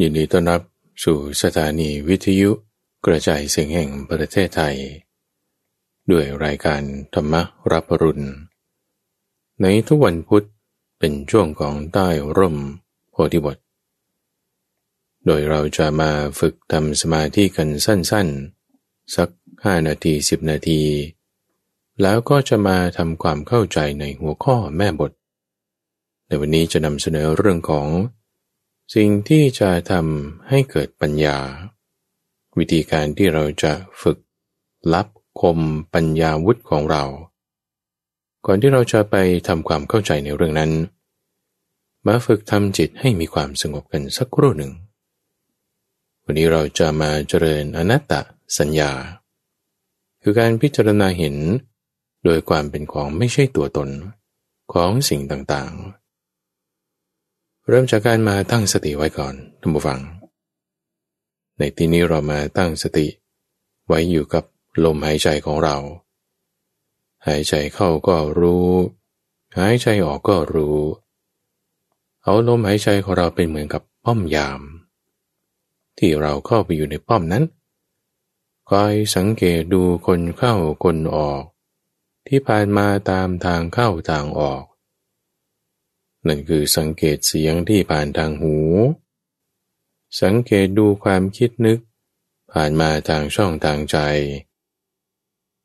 ยินดีต้อนรับสู่สถานีวิทยุกระจายเสียงแห่งประเทศไทย ด้วยรายการธรรมรับรุณ ในทุกวันพุธเป็นช่วงของใต้ร่มโพธิบท โดยเราจะมาฝึกทำสมาธิกันสั้นๆ สักห้านาทีสิบนาที แล้วก็จะมาทำความเข้าใจในหัวข้อแม่บท ในวันนี้จะนำเสนอเรื่องของ สิ่งที่จะทำให้เกิดปัญญา วิธีการที่เราจะฝึกลับคมปัญญาวุฒิของเรา ก่อนที่เราจะไปทำความเข้าใจในเรื่องนั้น มาฝึกทำจิตให้มีความสงบกันสักครู่หนึ่ง วันนี้เราจะมาเจริญอนัตตสัญญา คือการพิจารณาเห็น โดยความเป็นของไม่ใช่ตัวตนของสิ่งต่างๆ เริ่มจากการมาตั้งสติไว้ก่อนท่านผู้ฟัง ในที่นี้เรามาตั้งสติ ไว้อยู่กับลมหายใจของเรา หายใจเข้าก็รู้ หายใจออกก็รู้ เอาลมหายใจของเราเป็นเหมือนกับป้อมยาม ที่เราเข้าไปอยู่ในป้อมนั้นคอยสังเกตดูคนเข้าคนออก ที่ผ่านมาตามทางเข้าทางออก นั่นคือสังเกตเสียงที่ผ่านทางหู สังเกตดูความคิดนึก ผ่านมาทางช่องทางใจ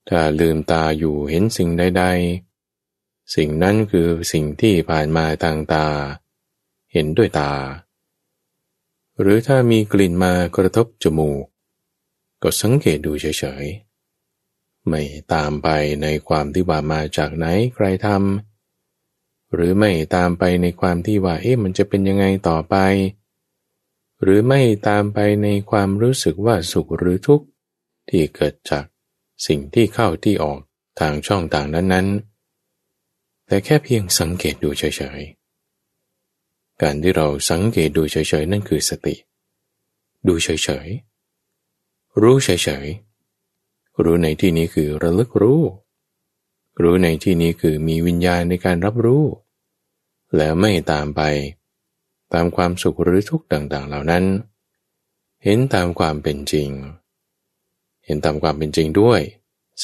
ถ้าลืมตาอยู่เห็นสิ่งใดๆ สิ่งนั้นคือสิ่งที่ผ่านมาทางตา เห็นด้วยตา หรือถ้ามีกลิ่นมากระทบจมูก ก็สังเกตดูเฉยๆ ไม่ตามไปในความที่ว่ามาจากไหนใครทำ หรือไม่ตามไปในความที่ว่า เอ๊ะมันจะเป็นยังไงต่อไป หรือไม่ตามไปในความรู้สึกว่าสุขหรือทุกข์ที่เกิดจากสิ่งที่เข้าที่ออกทางช่องต่างนั้นๆ แต่แค่เพียงสังเกตดูเฉยๆ การที่เราสังเกตดูเฉยๆ นั่นคือสติ ดูเฉยๆ รู้เฉยๆ รู้ในที่นี้คือระลึกรู้ รู้ในที่นี้คือมีวิญญาณในการรับรู้ แล้วไม่ตามไป ตามความสุขหรือทุกข์ต่าง ๆ เหล่านั้น เห็นตามความเป็นจริง เห็นตามความเป็นจริงด้วย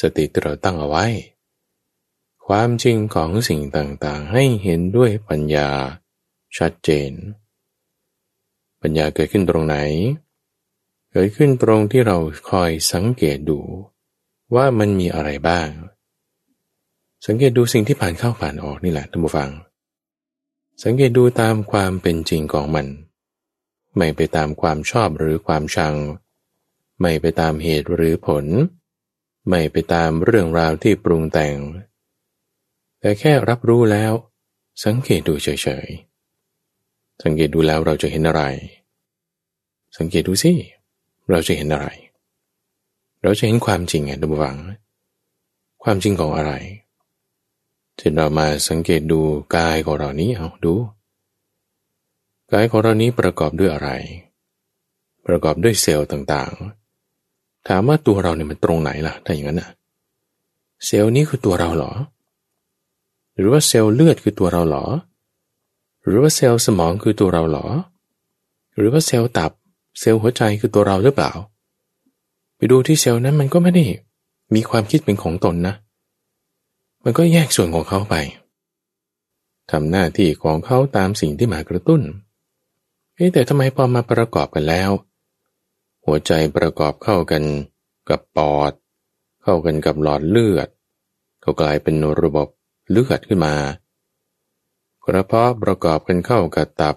สติที่เราตั้งเอาไว้ ความจริงของสิ่งต่างๆ ให้เห็นด้วยปัญญาชัดเจน ปัญญาเกิดขึ้นตรงไหน เกิดขึ้นตรงที่เราคอยสังเกตดู ว่ามันมีอะไรบ้าง สังเกตดูสิ่งที่ผ่านเข้าผ่านออกนี่แหละท่านผู้ฟัง สังเกตดูตามความเป็นจริงของมัน ไม่ไปตามความชอบหรือความชัง ไม่ไปตามเหตุหรือผล ไม่ไปตามเรื่องราวที่ปรุงแต่ง แต่แค่รับรู้แล้ว สังเกตดูเฉยๆ สังเกตดูแล้วเราจะเห็นอะไร สังเกตดูสิ เราจะเห็นอะไร เราจะเห็นความจริงไงท่านผู้ฟัง ความจริงของอะไร ที่เรามาสังเกตดูกายของเรานี้เอาดู กายของเรานี้ประกอบด้วยอะไร ประกอบด้วยเซลล์ต่างๆ ถามว่าตัวเราเนี่ยมันตรงไหนล่ะถ้าอย่างนั้นอะเซลล์นี้คือตัวเราเหรอ หรือว่าเซลล์เลือดคือตัวเราเหรอ หรือว่าเซลล์สมองคือตัวเราเหรอ หรือว่าเซลล์ตับ เซลล์หัวใจคือตัวเราหรือเปล่า ไปดูที่เซลล์นั้นมันก็ไม่ได้มีความคิดเป็นของตนนะ มันก็แยกส่วนของเขาไปทำหน้าที่ของเขาตามสิ่งที่มากระตุ้นเอ๊แต่ทำไมพอมาประกอบกันแล้ว หัวใจประกอบเข้ากันกับปอด เข้ากันกับหลอดเลือด ก็กลายเป็นระบบเลือดขึ้นมากระเพาะประกอบกันเข้ากับตับ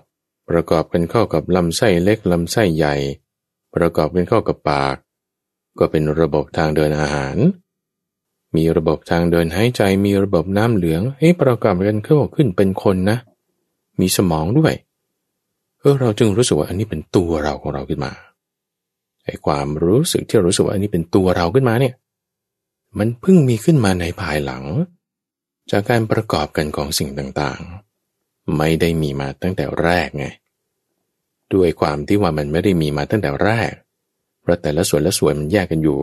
ประกอบกันเข้ากับลำไส้เล็กลำไส้ใหญ่ ประกอบกันเข้ากับปาก ก็เป็นระบบทางเดินอาหาร มีระบบทางเดินหายใจมีระบบน้ำเหลืองให้ประกอบกันเข้าขึ้นเป็นคนนะ มีสมองด้วยเออเราจึงรู้สึกว่าอันนี้เป็นตัวเราของเราขึ้นมาไอ้ความรู้สึกที่รู้สึกว่าอันนี้เป็นตัวเราขึ้นมาเนี่ย มันเพิ่งมีขึ้นมาในภายหลัง จากการประกอบกันของสิ่งต่างๆ ไม่ได้มีมาตั้งแต่แรกไงด้วยความที่ว่ามันไม่ได้มีมาตั้งแต่แรกเพราะแต่ละส่วนละส่วนมันแยกกันอยู่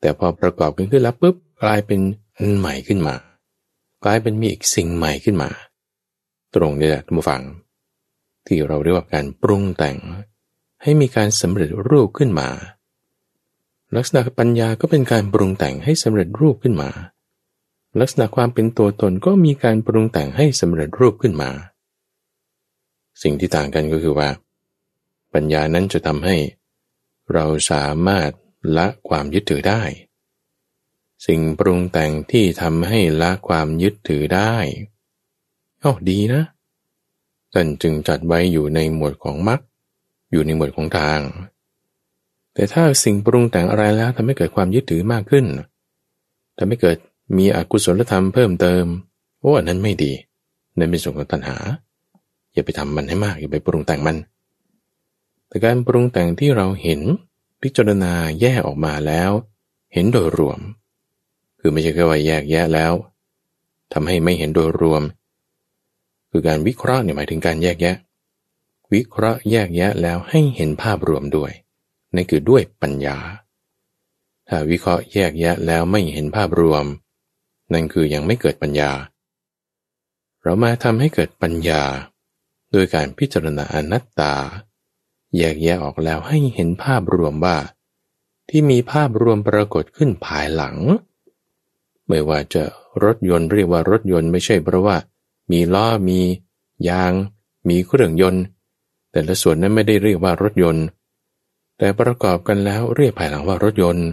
แต่พอประกอบกันขึ้นแล้วปุ๊บ กลายเป็นอันใหม่ขึ้นมา กลายเป็นมีอีกสิ่งใหม่ขึ้นมา ตรงนี้แหละท่านผู้ฟัง ที่เราเรียกว่าการปรุงแต่ง ให้มีการสำเร็จรูปขึ้นมา ลักษณะปัญญาก็เป็นการปรุงแต่งให้สำเร็จรูปขึ้นมา ลักษณะความเป็นตัวตนก็มีการปรุงแต่งให้สำเร็จรูปขึ้นมา สิ่งที่ต่างกันก็คือว่า ปัญญานั้นจะทำให้ เราสามารถละความยึดถือได้ สิ่งปรุงแต่งที่ทำให้ละความยึดถือได้อ้าดีนะท่านจึงจัดไว้อยู่ในหมวดของมรรคอยู่ในหมวดของทาง แต่ถ้าสิ่งปรุงแต่งอะไรแล้วทำให้เกิดความยึดถือมากขึ้นทำให้เกิดมีอกุศลธรรมเพิ่มเติมโอ้อันนั้นไม่ดีนั่นเป็นส่วนของตัณหา อย่าไปทำมันให้มากอย่าไปปรุงแต่งมัน แต่การปรุงแต่งที่เราเห็นพิจารณาแยกออกมาแล้ว เห็นโดยรวม คือไม่ใช่แค่ว่าแยกแยะแล้วทำให้ไม่เห็นโดยรวม คือการวิเคราะห์เนี่ยหมายถึงการแยกแยะ วิเคราะห์แยกแยะแล้วให้เห็นภาพรวมด้วยนั่นคือด้วยปัญญา ถ้าวิเคราะห์แยกแยะแล้วไม่เห็นภาพรวม นั่นคือยังไม่เกิดปัญญา เรามาทำให้เกิดปัญญา โดยการพิจารณาอนัตตา แยกแยะออกแล้วให้เห็นภาพรวมว่า ที่มีภาพรวมปรากฏขึ้นภายหลัง ไม่ว่าจะรถยนต์เรียกว่ารถยนต์ไม่ใช่เพราะว่า มีล้อมียาง มีเครื่องยนต์ แต่ละส่วนนั้นไม่ได้เรียกว่ารถยนต์ แต่ประกอบกันแล้วเรียกภายหลังว่ารถยนต์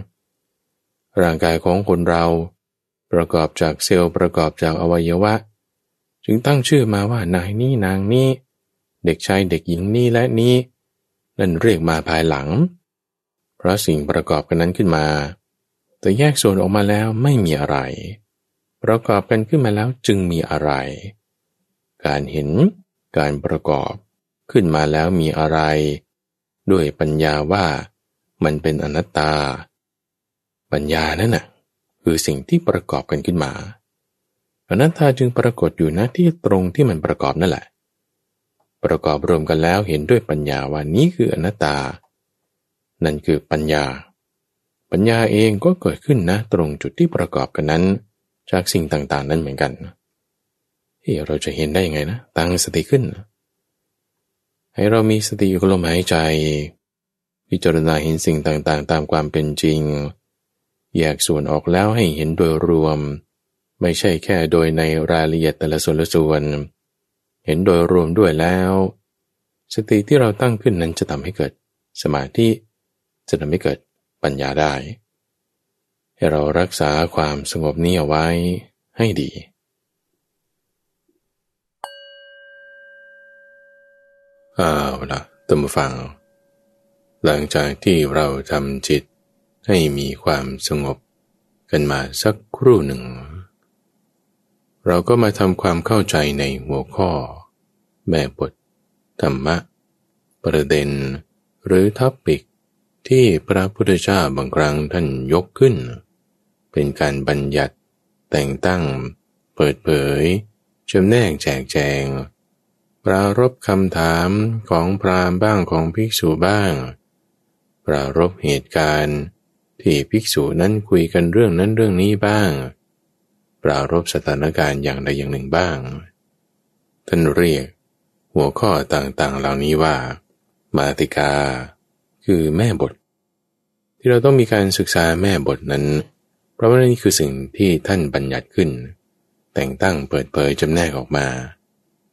ร่างกายของคนเรา ประกอบจากเซลล์ประกอบจากอวัยวะ จึงตั้งชื่อมาว่านายนี้นางนี้ เด็กชายเด็กหญิงนี้และนี้ นั่นเรียกมาภายหลัง เพราะสิ่งประกอบกันนั้นขึ้นมา แต่แยกส่วนออกมาแล้วไม่มีอะไร ประกอบกันขึ้นมาแล้วจึงมีอะไร การเห็นการประกอบขึ้นมาแล้วมีอะไร ด้วยปัญญาว่ามันเป็นอนัตตา ปัญญานั่นน่ะคือสิ่งที่ประกอบกันขึ้นมา อนัตตาจึงปรากฏอยู่ณที่ตรงที่มันประกอบนั่นแหละ ประกอบรวมกันแล้วเห็นด้วยปัญญาว่านี้คืออนัตตา นั่นคือปัญญา ปัญญาเองก็เกิดขึ้นนะตรงจุดที่ประกอบกันนั้น จากสิ่งต่างๆ นั้นเหมือนกันเฮ้เราจะเห็นได้ยังไงนะตั้งสติขึ้น ให้เรามีสติอยู่กับลมหายใจพิจารณาเห็นสิ่งต่างๆ ตามความเป็นจริง แยกส่วนออกแล้วให้เห็นโดยรวม ไม่ใช่แค่โดยในรายละเอียดแต่ละส่วนละส่วน เห็นโดยรวมด้วยแล้ว สติที่เราตั้งขึ้นนั้นจะทำให้เกิด สมาธิจะทำให้เกิด ปัญญาได้ ให้เรารักษาความสงบนี้เอาไว้ให้ดีเอาละตัมฟัง หลังจากที่เราทำจิตให้มีความสงบกันมาสักครู่หนึ่ง เราก็มาทำความเข้าใจในหัวข้อ แม่บทธรรมะ ประเด็น หรือท็อปิก ที่พระพุทธเจ้าบางครั้งท่านยกขึ้น เป็นการบัญญัติแต่งตั้ง เปิดเผยจำแนกแจกแจง ปรารบคำถามของพรามบ้างของภิกษุบ้าง ปรารบเหตุการณ์ที่ภิกษุนั้นคุยกันเรื่องนั้นเรื่องนี้บ้าง ปรารบสถานการณ์อย่างใดอย่างหนึ่งบ้าง ท่านเรียกหัวข้อต่างๆเหล่านี้ว่า มาติกา คือแม่บท ที่เราต้องมีการศึกษาแม่บทนั้น เพราะว่านี่คือสิ่งที่ท่านบัญญัติขึ้น แต่งตั้งเปิดเผยจำแนกออกมา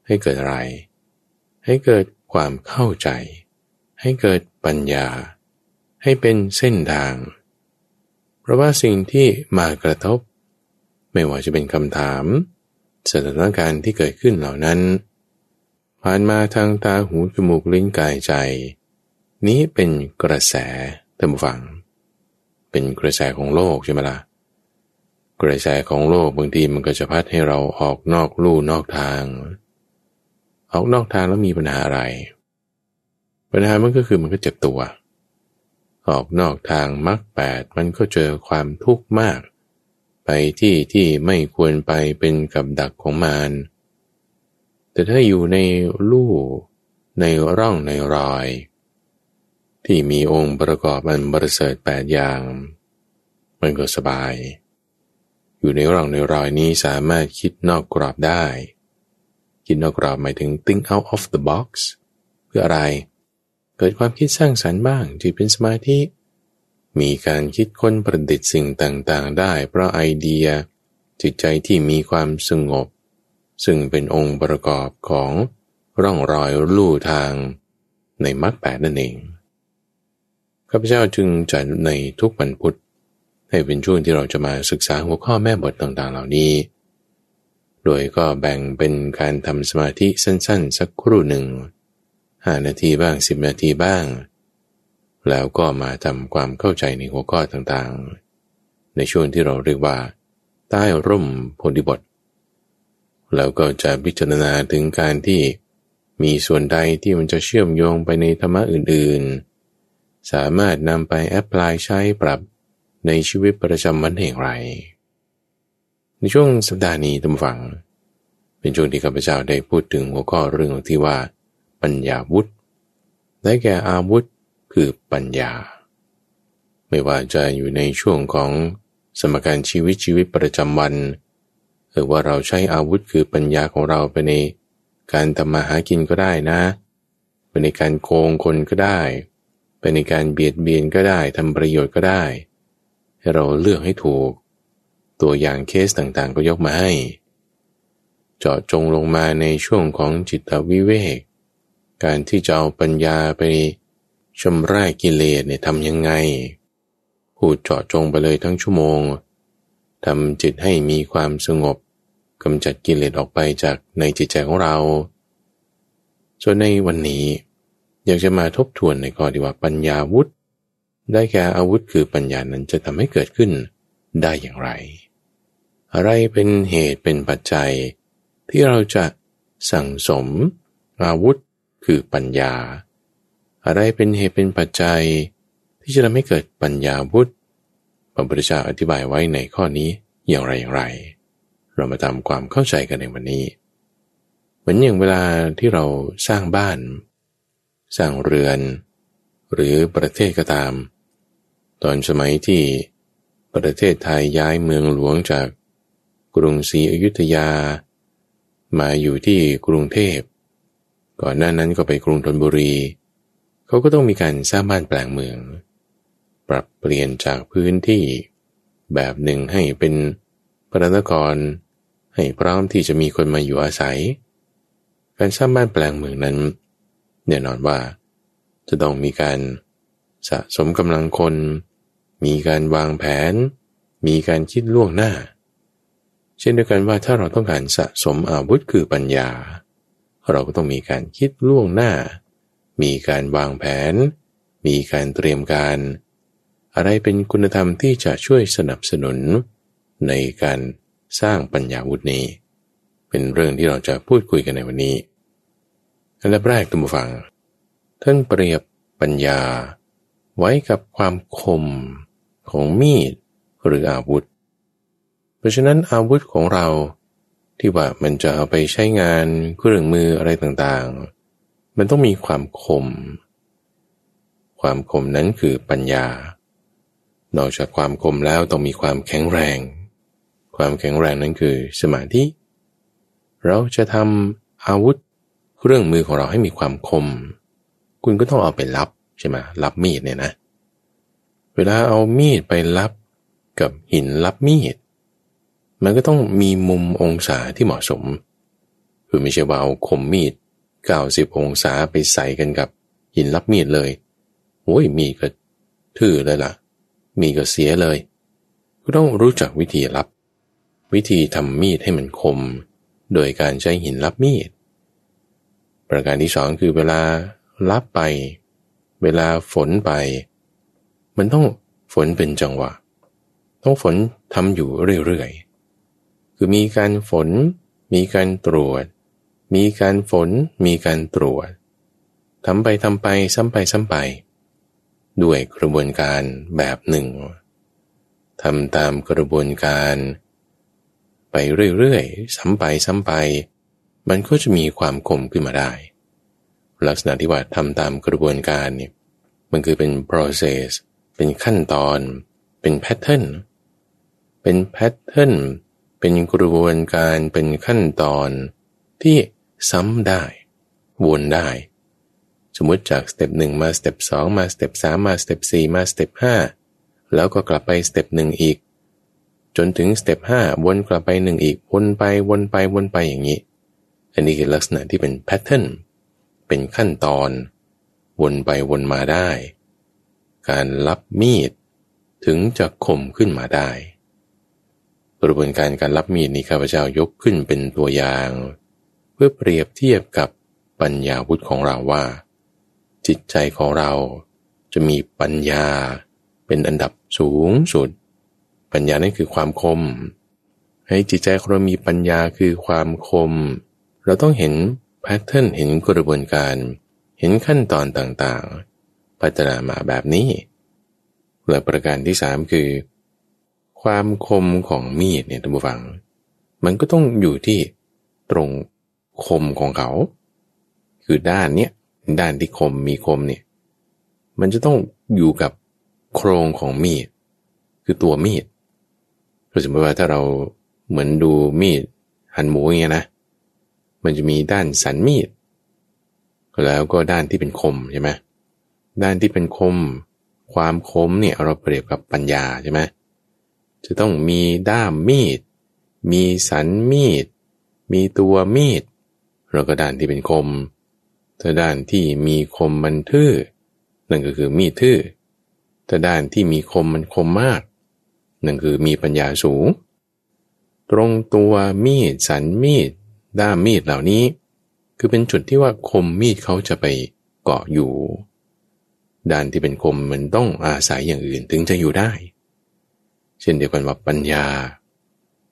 ให้เกิดอะไร ให้เกิดความเข้าใจ ให้เกิดปัญญา ให้เป็นเส้นทาง เพราะว่าสิ่งที่มากระทบ ไม่ว่าจะเป็นคำถาม สถานการณ์ที่เกิดขึ้นเหล่านั้นผ่านมาทางตาหูจมูกลิ้นกายใจ นี้เป็นกระแสท่านผู้ฟัง เป็นกระแสของโลกใช่ไหมละ่ะ กระแสของโลกบางทีมันก็จะพัดให้เราออกนอกลู่นอกทาง ออกนอกทางแล้วมีปัญหาอะไร ปัญหามันก็คือมันก็เจ็บตัว ออกนอกทางมรรคแปดมันก็เจอความทุกข์มาก ไปที่ที่ไม่ควรไปเป็นกับดักของมารแต่ถ้าอยู่ในลู่ในร่องในรอย ที่มีองค์ประกอบมันบริเสริฐแปดอย่าง มันก็สบาย อยู่ในร่องในรอยนี้สามารถคิดนอกกรอบได้ คิดนอกกรอบหมายถึง think out of the box เพื่ออะไร เกิดความคิดสร้างสรรค์บ้างจิตเป็นสมาธิ มีการคิดค้นประดิษฐ์สิ่งต่างๆ ได้ เพราะไอเดีย จิตใจที่มีความสงบ ซึ่งเป็นองค์ประกอบของร่องรอยลู่ทางในมรรคแปดนั่นเอง ข้าพเจ้าจึงจะในทุกวันพุธให้เป็นช่วงที่เราจะมาศึกษาหัวข้อแม่บทต่างๆ เหล่านี้ โดยก็แบ่งเป็นการทำสมาธิสั้นๆ สักครู่หนึ่งห้านาทีบ้างสิบนาทีบ้าง แล้วก็มาทำความเข้าใจในหัวข้อต่างๆ ในช่วงที่เราเรียกว่า ใต้ร่มโพธิบท แล้วก็จะพิจารณาถึงการที่มีส่วนใดที่มันจะเชื่อมโยงไปในธรรมะอื่นๆ สามารถนำไปแอพพลายใช้ปรับในชีวิตประจำวันอย่างไร ในช่วงสัปดาห์นี้ตำฝัง เป็นช่วงที่ข้าพเจ้าได้พูดถึงหัวข้อเรื่องที่ว่า ปัญญาวุธได้แก่อาวุธคือปัญญา ไม่ว่าจะอยู่ในช่วงของสมการชีวิตชีวิตประจำวัน หรือว่าเราใช้อาวุธคือปัญญาของเราไปในการทำมาหากินก็ได้นะ ไปในการโกงคนก็ได้ ไปในการเบียดเบียนก็ได้ทำประโยชน์ก็ได้ ให้เราเลือกให้ถูก ตัวอย่างเคสต่างๆ ก็ยกมาให้ เจาะจงลงมาในช่วงของจิตวิเวก การที่จะเอาปัญญาไปชำระกิเลสเนี่ยทำยังไง พูดเจาะจงไปเลยทั้งชั่วโมงทำจิตให้มีความสงบกำจัดกิเลสออกไปจากในจิตใจของเรา ส่วนในวันนี้ อยากจะมาทบทวนในข้อที่ว่าปัญญาวุธ ได้แก่อาวุธคือปัญญานั้นจะทำให้เกิดขึ้นได้อย่างไร อะไรเป็นเหตุเป็นปัจจัย ที่เราจะสั่งสม อาวุธคือปัญญา อะไรเป็นเหตุเป็นปัจจัย ที่จะทำให้เกิดปัญญาวุธพระพุทธเจ้าอธิบายไว้ในข้อนี้อย่างไรอย่างไร เรามาทำความเข้าใจกันในวันนี้ เหมือนอย่างเวลาที่เราสร้างบ้าน สร้างเรือน หรือประเทศก็ตาม ตอนสมัยที่ประเทศไทยย้ายเมืองหลวงจากกรุงศรีอยุธยา มาอยู่ที่กรุงเทพ ก่อนหน้านั้นก็ไปกรุงธนบุรี เขาก็ต้องมีการสร้างบ้านแปลงเมือง ปรับเปลี่ยนจากพื้นที่แบบหนึ่งให้เป็นพระนครให้พร้อมที่จะมีคนมาอยู่อาศัย การสร้างบ้านแปลงเมืองนั้น แน่นอนว่า จะต้องมีการสะสมกำลังคน มีการวางแผน มีการคิดล่วงหน้า เช่นเดียวกันว่าถ้าเราต้องการสะสมอาวุธคือปัญญา เราก็ต้องมีการคิดล่วงหน้า มีการวางแผน มีการเตรียมการ อะไรเป็นคุณธรรมที่จะช่วยสนับสนุน ในการสร้างปัญญาวุฒินี้ เป็นเรื่องที่เราจะพูดคุยกันในวันนี้ อันดับแรกทุกฝัง ท่านเปรียบปัญญา ไว้กับความคมของมีดหรืออาวุธ เพราะฉะนั้นอาวุธของเราที่ว่ามันจะเอาไปใช้งานเครื่องมืออะไรต่างๆ มันต้องมีความคม ความคมนั้นคือปัญญา นอกจากความคมแล้วต้องมีความแข็งแรง ความแข็งแรงนั้นคือสมาธิ เราจะทำอาวุธ เครื่องมือของเราให้มีความคม คุณก็ต้องเอาไปรับใช่ไหมรับมีดเนี่ยนะ เวลาเอามีดไปรับกับหินรับมีด มันก็ต้องมีมุมองศาที่เหมาะสม คือไม่ใช่ว่าเอาคมมีด 90 องศาไปใส่กันกับหินรับมีดเลยโอ้ยมีก็ทื่อเลยล่ะ มีก็เสียเลย ก็ต้องรู้จักวิธีรับ วิธีทำมีดให้มันคม โดยการใช้หินรับมีด ประการที่สองคือเวลารับไป เวลาฝนไป มันต้องฝนเป็นจังหวะ ต้องฝนทำอยู่เรื่อยๆ คือมีการฝน มีการตรวจ มีการฝน มีการตรวจทำไปทำไปซ้ำไปซ้ำไป ด้วยกระบวนการแบบหนึ่งทำตามกระบวนการ ไปเรื่อยๆ ซ้ำไปซ้ำไป มันก็จะมีความคมขึ้นมาได้ ลักษณะที่ว่าทำตามกระบวนการเนี่ยมันคือเป็น process เป็นขั้นตอน เป็น pattern เป็น pattern เป็นกระบวนการเป็นขั้นตอนที่ซ้ำได้ วนได้ สมมติจาก step หนึ่งมา step สองมา step สามมา step สี่มา step ห้าแล้วก็กลับไป step หนึ่งอีก จนถึง step ห้าวนกลับไปหนึ่งอีก วนไปวนไปวนไปอย่างนี้ อันนี้คือลักษณะที่เป็น pattern เป็นขั้นตอน วนไปวนมาได้ การลับมีด ถึงจะคมขึ้นมาได้ กระบวนการการรับมีดนี้ข้าพเจ้ายกขึ้นเป็นตัวอย่าง เพื่อเปรียบเทียบกับปัญญาวุฒิของเราว่า จิตใจของเราจะมีปัญญาเป็นอันดับสูงสุด ปัญญานั่นคือความคม ให้จิตใจของเรามีปัญญาคือความคม เราต้องเห็นแพทเทิร์นเห็นกระบวนการ เห็นขั้นตอนต่างๆ พัฒนามาแบบนี้และประการที่สามคือ ความคมของมีดเนี่ยท่านผู้ฟัง มันก็ต้องอยู่ที่ตรงคมของเขา คือด้านเนี้ยด้านที่คมมีคมเนี่ยมันจะต้องอยู่กับโครงของมีด คือตัวมีดเราสมมติว่าถ้าเราเหมือนดูมีดหั่นหมูอย่างเงี้ยนะ มันจะมีด้านสันมีด แล้วก็ด้านที่เป็นคมใช่ไหมด้านที่เป็นคม ความคมเนี่ยเราเปรียบกับปัญญาใช่ไหมจะต้องมีด้ามมีด มีสันมีด มีตัวมีดแล้วก็ด้านที่เป็นคมถ้าด้านที่มีคมมันทื่อ นั่นก็คือมีดทื่อถ้าด้านที่มีคมมันคมมาก นั่นคือมีปัญญาสูง ตรงตัวมีดสันมีด ด้ามมีดเหล่านี้ คือเป็นจุดที่ว่าคมมีดเขาจะไปเกาะอยู่ ด้านที่เป็นคมมันต้องอาศัยอย่างอื่นถึงจะอยู่ได้ เช่นเดียวกันว่าปัญญา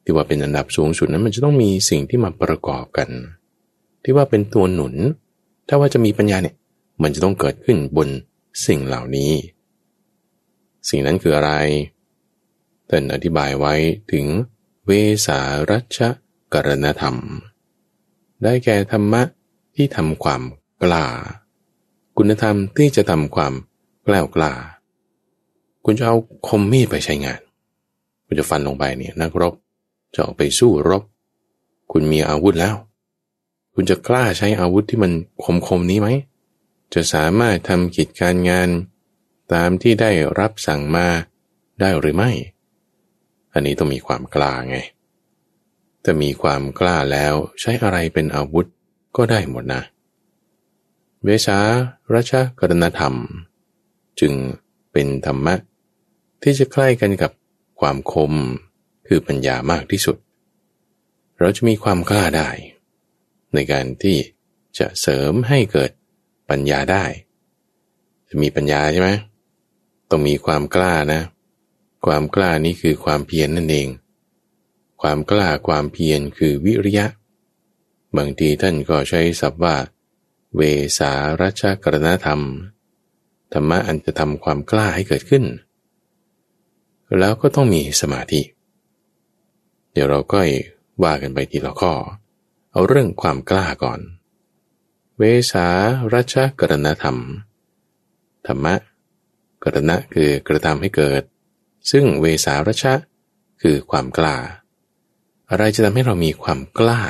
ที่ว่าเป็นอันดับสูงสุดนั้นมันจะต้องมีสิ่งที่มาประกอบกัน ที่ว่าเป็นตัวหนุน ถ้าว่าจะมีปัญญาเนี่ยมันจะต้องเกิดขึ้นบนสิ่งเหล่านี้ สิ่งนั้นคืออะไรท่านอธิบายไว้ถึงเวสารัชกรณธรรม ได้แก่ธรรมะที่ทำความกล้า คุณธรรมที่จะทำความกล้ากล้า คุณจะเอาคมมีดไปใช้งาน คุณจะฟันลงไปเนี่ยนักรบจะออกไปสู้รบ คุณมีอาวุธแล้ว คุณจะกล้าใช้อาวุธที่มันคมคมนี้ไหม จะสามารถทำกิจการงาน ตามที่ได้รับสั่งมาได้หรือไม่ อันนี้ต้องมีความกล้าไง ถ้ามีความกล้าแล้วใช้อะไรเป็นอาวุธก็ได้หมดนะ เวชาราชกรณธรรม จึงเป็นธรรมะ ที่จะใกล้กันกับความคมคือปัญญามากที่สุด เราจะมีความกล้าได้ ในการที่จะเสริมให้เกิดปัญญาได้ จะมีปัญญาใช่ไหมต้องมีความกล้านะ ความกล้านี้คือความเพียรนนั่นเอง ความกล้าความเพียรคือวิริยะ บางทีท่านก็ใช้ศัพท์ว่า เวสารัชกรณธรรม ธรรมะอันจะทำความกล้าให้เกิดขึ้น แล้วก็ต้องมีสมาธิ เดี๋ยวเราก็ว่ากันไปทีละข้อ เอาเรื่องความกล้าก่อน เวสารัชกรณธรรม ธรรมะกรณะคือกระทำให้เกิด ซึ่งเวสารัชะคือความกล้า อะไรจะทำให้เรามีความกล้า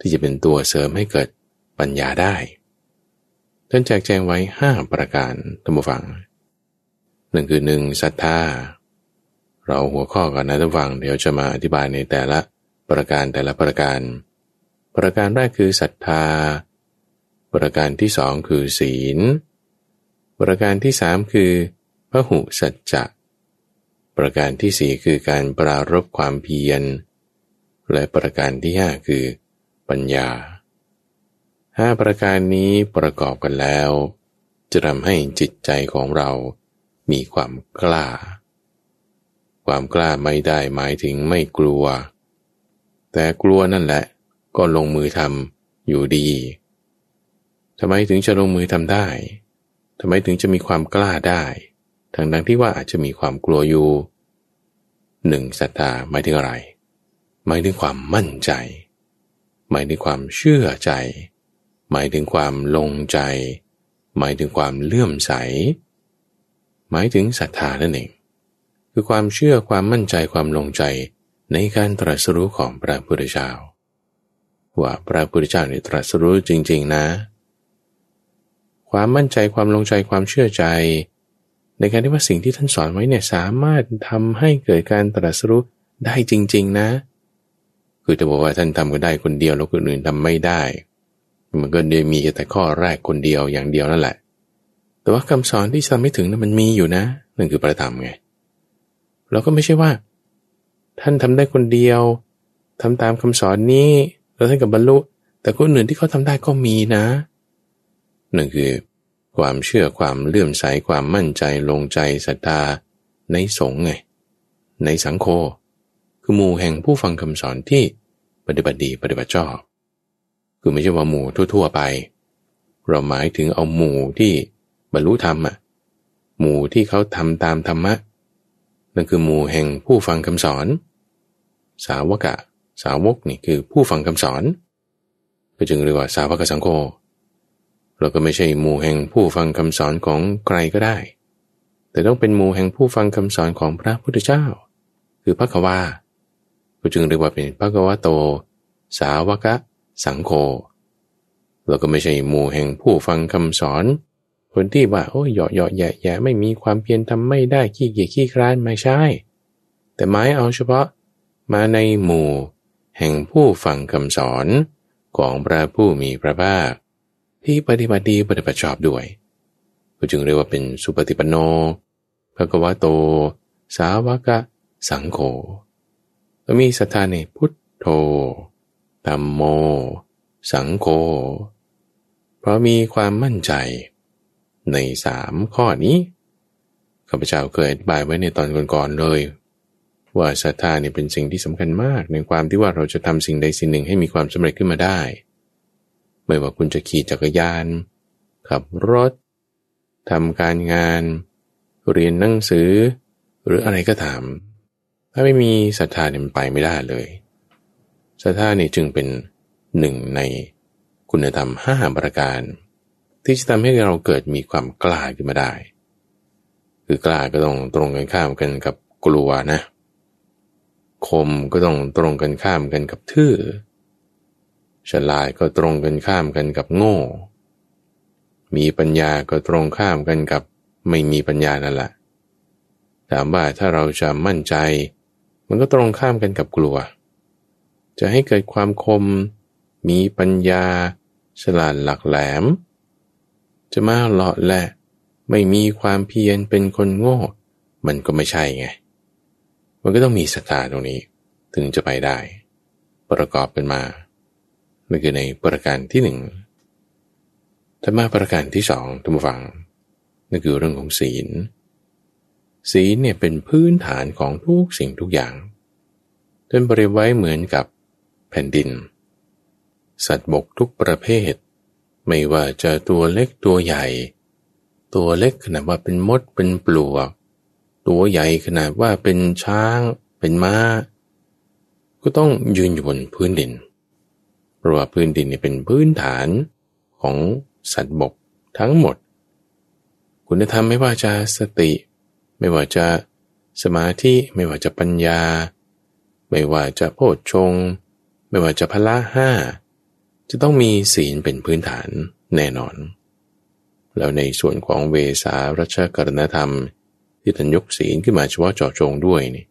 ที่จะเป็นตัวเสริมให้เกิดปัญญาได้ท่านแจกแจงไว้ห้าประการท่านผู้ฟังหนึ่งคือหนึ่งศรัทธา เราหัวข้อกันนะท่านฟังเดี๋ยวจะมาอธิบายในแต่ละประการแต่ละประการ ประการแรกคือศรัทธา ประการที่สองคือศีล ประการที่สามคือพระหุสัจจะ ประการที่สี่คือการปรารบความเพียร และประการที่ห้าคือปัญญาห้าประการนี้ประกอบกันแล้ว จะทำให้จิตใจของเรามีความกล้า ความกล้าไม่ได้หมายถึงไม่กลัว แต่กลัวนั่นแหละ ก็ลงมือทำอยู่ดีทำไมถึงจะลงมือทำได้ทำไมถึงจะมีความกล้าได้ ทั้งดังที่ว่าอาจจะมีความกลัวอยู่หนึ่งศรัทธาหมายถึงอะไร หมายถึงความมั่นใจ หมายถึงความเชื่อใจ หมายถึงความลงใจ หมายถึงความเลื่อมใส หมายถึงศรัทธานั่นเอง คือความเชื่อความมั่นใจความลงใจในการตรัสรู้ของพระพุทธเจ้าว่าพระพุทธเจ้าเนี่ยตรัสรู้จริง ๆ นะ ความมั่นใจความลงใจความเชื่อใจ ในการที่ว่าสิ่งที่ท่านสอนไว้เนี่ยสามารถทำให้เกิดการตรัสรู้ได้จริง ๆ นะ คือจะบอกว่าท่านทำก็ได้คนเดียวแล้วคนอื่นทำไม่ได้ มันก็เดียมีแต่ข้อแรกคนเดียวอย่างเดียวนั่นแหละ แต่ว่าคำสอนที่ทำไม่ถึงนั้นมันมีอยู่นะนั่นคือประธรรมไงเราก็ไม่ใช่ว่า ท่านทำได้คนเดียวทำตามคำสอนนี้แล้วท่านกับบรรลุ แต่คนอื่นที่เขาทาได้ก็มีนะนั่นคือความเชื่อความเลื่อมใสความมั่นใจลงใจศรัทธาในสงฆ์ไงในสังโฆ คือหมู่แห่งผู้ฟังคำสอนที่ปฏิบัติดีปฏิบัติชอบ คือไม่ใช่ว่าหมู่ทั่ว ๆ ไป เราหมายถึงเอาหมู่ที่บรรลุธรรมอะหมู่ที่เขาทำตามธรรมะนั่นคือหมู่แห่งผู้ฟังคำสอน สาวกะ สาวกนี่คือผู้ฟังคำสอน ก็จึงเรียกว่าสาวกสังโฆเราก็ไม่ใช่หมู่แห่งผู้ฟังคำสอนของใครก็ได้ แต่ต้องเป็นหมู่แห่งผู้ฟังคำสอนของพระพุทธเจ้า คือพระควา ก็จึงเรียกว่าเป็นพระกวาโต สาวกะ สังโฆเราก็ไม่ใช่หมู่แห่งผู้ฟังคำสอน คนที่ว่าโอ้ยเหยาะเหยาะแย่แย่ไม่มีความเพียรทำไม่ได้ขี้เกียจขี้คร้านไม่ใช่ แต่หมายเอาเฉพาะมาในหมู่ แห่งผู้ฟังคำสอนของพระผู้มีพระภาค ที่ปฏิบัติดีปฏิบัติชอบด้วยก็จึงเรียกว่าเป็นสุปฏิปันโนภะกวะโต สาวกะ สังโฆ ก็มีศรัทธาในพุทโธธรรมโม สังโฆ เพราะมีความมั่นใจ ในสามข้อนี้ ข้าพเจ้าเคยอธิบายไว้ในตอนก่อนๆเลย ว่าศรัทธาเนี่ยเป็นสิ่งที่สำคัญมาก ในความที่ว่าเราจะทำสิ่งใดสิ่งหนึ่งให้มีความสำเร็จขึ้นมาได้ ไม่ว่าคุณจะขี่จักรยาน ขับรถทำการงาน เรียนหนังสือ หรืออะไรก็ตาม ถ้าไม่มีศรัทธาเนี่ยมันไปไม่ได้เลยศรัทธาเนี่ยจึงเป็นหนึ่งในคุณธรรมห้าประการ ที่จะทำให้เราเกิดมีความกล้าขึ้นมาได้ คือกล้าก็ต้องตรงกันข้ามกันกับกลัวนะ คมก็ต้องตรงกันข้ามกันกับทื่อฉลาดก็ตรงกันข้ามกันกับโง่ มีปัญญาก็ตรงข้ามกันกับไม่มีปัญญานั่นแหละถามว่าถ้าเราจะมั่นใจ มันก็ตรงข้ามกันกับกลัว จะให้เกิดความคม มีปัญญา ฉลาดหลักแหลม จะมาหลาะแหละ ไม่มีความเพียรเป็นคนโง่ มันก็ไม่ใช่ไง มันก็ต้องมีศรัทธาตรงนี้ ถึงจะไปได้ ประกอบเป็นมานั่นคือในประการที่หนึ่งธรรมะประการที่สองทุกฝังนั่นคือเรื่องของศีล ศีลเนี่ยเป็นพื้นฐานของทุกสิ่งทุกอย่างจนบริไว้เหมือนกับแผ่นดิน สัตว์บกทุกประเภท ไม่ว่าจะตัวเล็กตัวใหญ่ ตัวเล็กขนาดว่าเป็นมดเป็นปลวก ตัวใหญ่ขนาดว่าเป็นช้าง เป็นม้า ก็ต้องยืนอยู่บนพื้นดิน เพราะว่าพื้นดินเนี่ยเป็นพื้นฐานของสัตว์บกทั้งหมด คุณธรรมไม่ว่าจะสติ ไม่ว่าจะสมาธิไม่ว่าจะปัญญา ไม่ว่าจะโพชฌงไม่ว่าจะพละห้าจะต้องมีศีลเป็นพื้นฐานแน่นอน แล้วในส่วนของเวสารัชกรณธรรม ที่ท่านยกศีลขึ้นมาเฉพาะเจาะจงด้วยนี่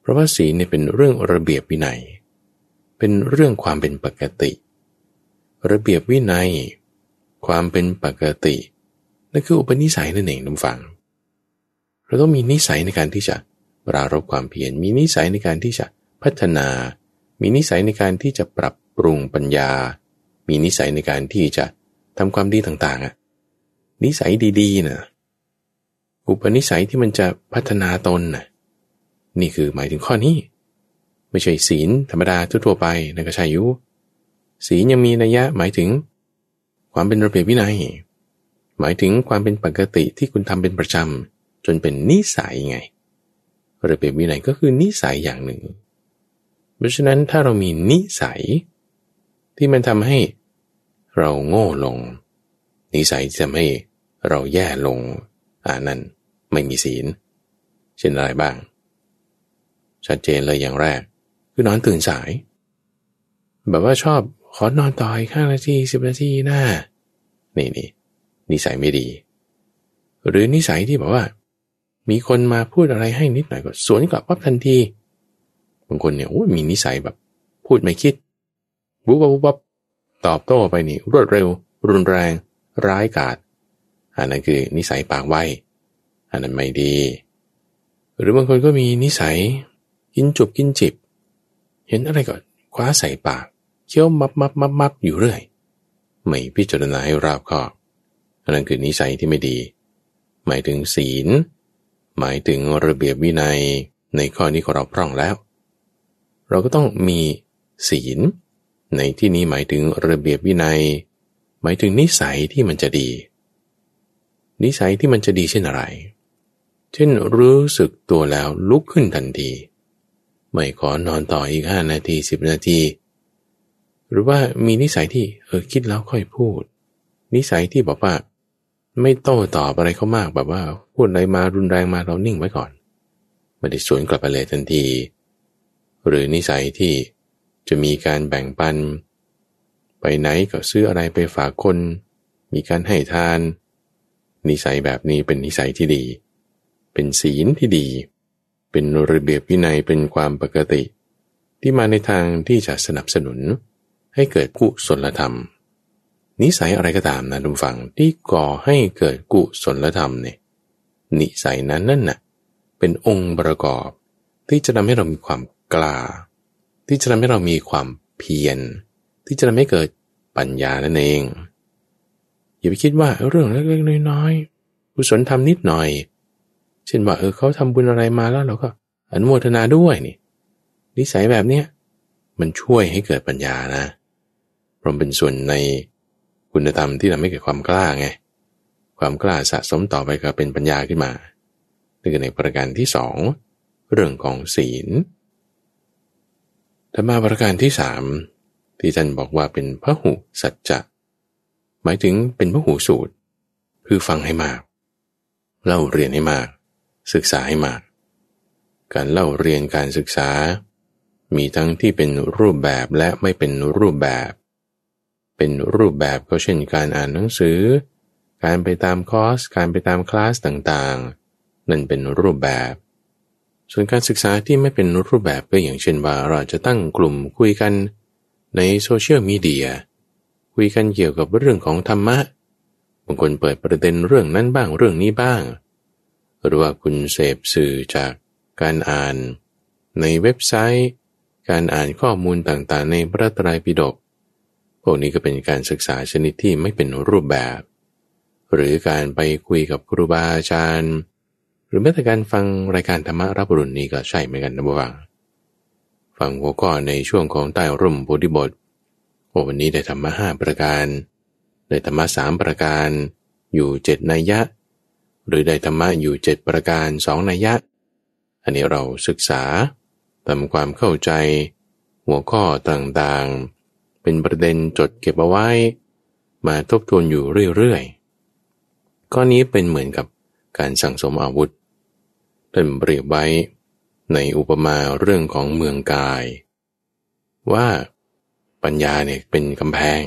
เพราะว่าศีลเนี่ยเป็นเรื่องระเบียบวินัย เป็นเรื่องความเป็นปกติ ระเบียบวินัย ความเป็นปกตินั่นคืออุปนิสัยนั่นเองทุกฝัง เราต้องมีนิสัยในการที่จะปรารบความเพียรมีนิสัยในการที่จะพัฒนา มีนิสัยในการที่จะปรับปรุงปัญญา มีนิสัยในการที่จะทำความดีต่างๆอะนิสัยดีๆนะอุปนิสัยที่มันจะพัฒนาตนน่ะนี่คือหมายถึงข้อนี้ ไม่ใช่ศีลธรรมดาทั่วไปนั่นก็ใช่ยู่ศีลยังมีนัยยะหมายถึง ความเป็นระเบียบวินัย หมายถึงความเป็นปกติที่คุณทำเป็นประจำ จนเป็นนิสัยไง ระเบียบวินัยก็คือนิสัยอย่างหนึ่ง เพราะฉะนั้นถ้าเรามีนิสัย ที่มันทำให้เราโง่ลง นิสัยจะทำให้เราแย่ลงอ่านั้นไม่มีศีล เช่นอะไรบ้าง ชัดเจนเลยอย่างแรก คือนอนตื่นสาย แบบว่าชอบขอนอนต่ออีกห้านาทีสิบนาทีหน้า นี่นี่นิสัยไม่ดี หรือนิสัยที่แบบว่า มีคนมาพูดอะไรให้นิดหน่อยก็สวนกลับปั๊บทันที บางคนเนี่ยโอ้มีนิสัยแบบ พูดไม่คิดบุบบุบบบตอบโต้ไปนี่รวดเร็ว รุนแรง ร้ายกาจอันนั้นคือนิสัยปากไวอันนั้นไม่ดี หรือบางคนก็มีนิสัย กินจุบกินจิบ เห็นอะไรก็คว้าใส่ปากเคี้ยวมับมับมับมับอยู่เรื่อย ไม่พิจารณาให้รอบคอบอันนั้นคือนิสัยที่ไม่ดี หมายถึงศีล หมายถึงระเบียบวินัยในข้อนี้ของเราพร่องแล้ว เราก็ต้องมีศีล ในที่นี้หมายถึงระเบียบวินัย หมายถึงนิสัยที่มันจะดี นิสัยที่มันจะดีเช่นอะไร เช่นรู้สึกตัวแล้วลุกขึ้นทันทีไม่ขอนอนต่ออีกห้านาทีสิบนาที หรือว่ามีนิสัยที่เออคิดแล้วค่อยพูด นิสัยที่บอกว่า ไม่โต้ตอบอะไรเขามากแบบว่าพูดอะไรมารุนแรงมาเรานิ่งไว้ก่อน ไม่ได้สวนกลับไปเลยทันที หรือนิสัยที่จะมีการแบ่งปัน ไปไหนก็ซื้ออะไรไปฝากคน มีการให้ทาน นิสัยแบบนี้เป็นนิสัยที่ดี เป็นศีลที่ดี เป็นระเบียบวินัยเป็นความปกติ ที่มาในทางที่จะสนับสนุน ให้เกิดกุศลธรรม นิสัยอะไรก็ตามนะทุกฝังที่ก่อให้เกิดกุศลธรรมเนี่ยนิสัยนั้นนั่นน่ะเป็นองค์ประกอบ ที่จะทำให้เรามีความกล้า ที่จะทำให้เรามีความเพียร ที่จะทำให้เกิดปัญญานั่นเอง อย่าไปคิดว่าเรื่องเล็กๆน้อยๆกุศลทำนิดหน่อย เช่นว่าเออเขาทำบุญอะไรมาแล้วเราก็อนุโมทนาด้วยนี่นิสัยแบบเนี้ยมันช่วยให้เกิดปัญญานะเพราะเป็นส่วนใน คุณธรรมที่ทำให้เกิดความกล้าไง ความกล้าสะสมต่อไปก็เป็นปัญญาขึ้นมานี่คือในประการที่สองเรื่องของศีลธรรมาประการที่สามที่ท่านบอกว่าเป็นพระหูสัจจะหมายถึงเป็นพระหูสูตร คือฟังให้มาก เล่าเรียนให้มาก ศึกษาให้มาก การเล่าเรียนการศึกษา มีทั้งที่เป็นรูปแบบและไม่เป็นรูปแบบ เป็นรูปแบบก็เช่นการอ่านหนังสือ การไปตามคอร์ส การไปตามคลาสต่างๆ นั่นเป็นรูปแบบ ส่วนการศึกษาที่ไม่เป็นรูปแบบก็อย่างเช่นว่าเราจะตั้งกลุ่มคุยกันในโซเชียลมีเดียคุยกันเกี่ยวกับเรื่องของธรรมะ บางคนเปิดประเด็นเรื่องนั้นบ้างเรื่องนี้บ้าง หรือว่าคุณเสพสื่อจากการอ่าน ในเว็บไซต์ การอ่านข้อมูลต่างๆ ในพระไตรปิฎก พวกนี้ก็เป็นการศึกษาชนิดที่ไม่เป็นรูปแบบ หรือการไปคุยกับครูบาอาจารย์ หรือแม้แต่การฟังรายการธรรมะรับรุนนี้ก็ใช่เหมือนกันนะบวังฟังหัวข้อในช่วงของใต้ร่มโพธิบทวันนี้ได้ธรรมะห้าประการ ได้ธรรมะสามประการ อยู่เจ็ดนัยยะ หรือได้ธรรมะอยู่เจ็ดประการสองนัยยะ อันนี้เราศึกษาทำความเข้าใจ หัวข้อต่างๆ เป็นประเด็นจดเก็บเอาไว้ มาทบทวนอยู่เรื่อยๆก้อนนี้เป็นเหมือนกับการสั่งสมอาวุธ เป็นเปรียบไว้ในอุปมาเรื่องของเมืองกาย ว่าปัญญาเนี่ยเป็นกำแพง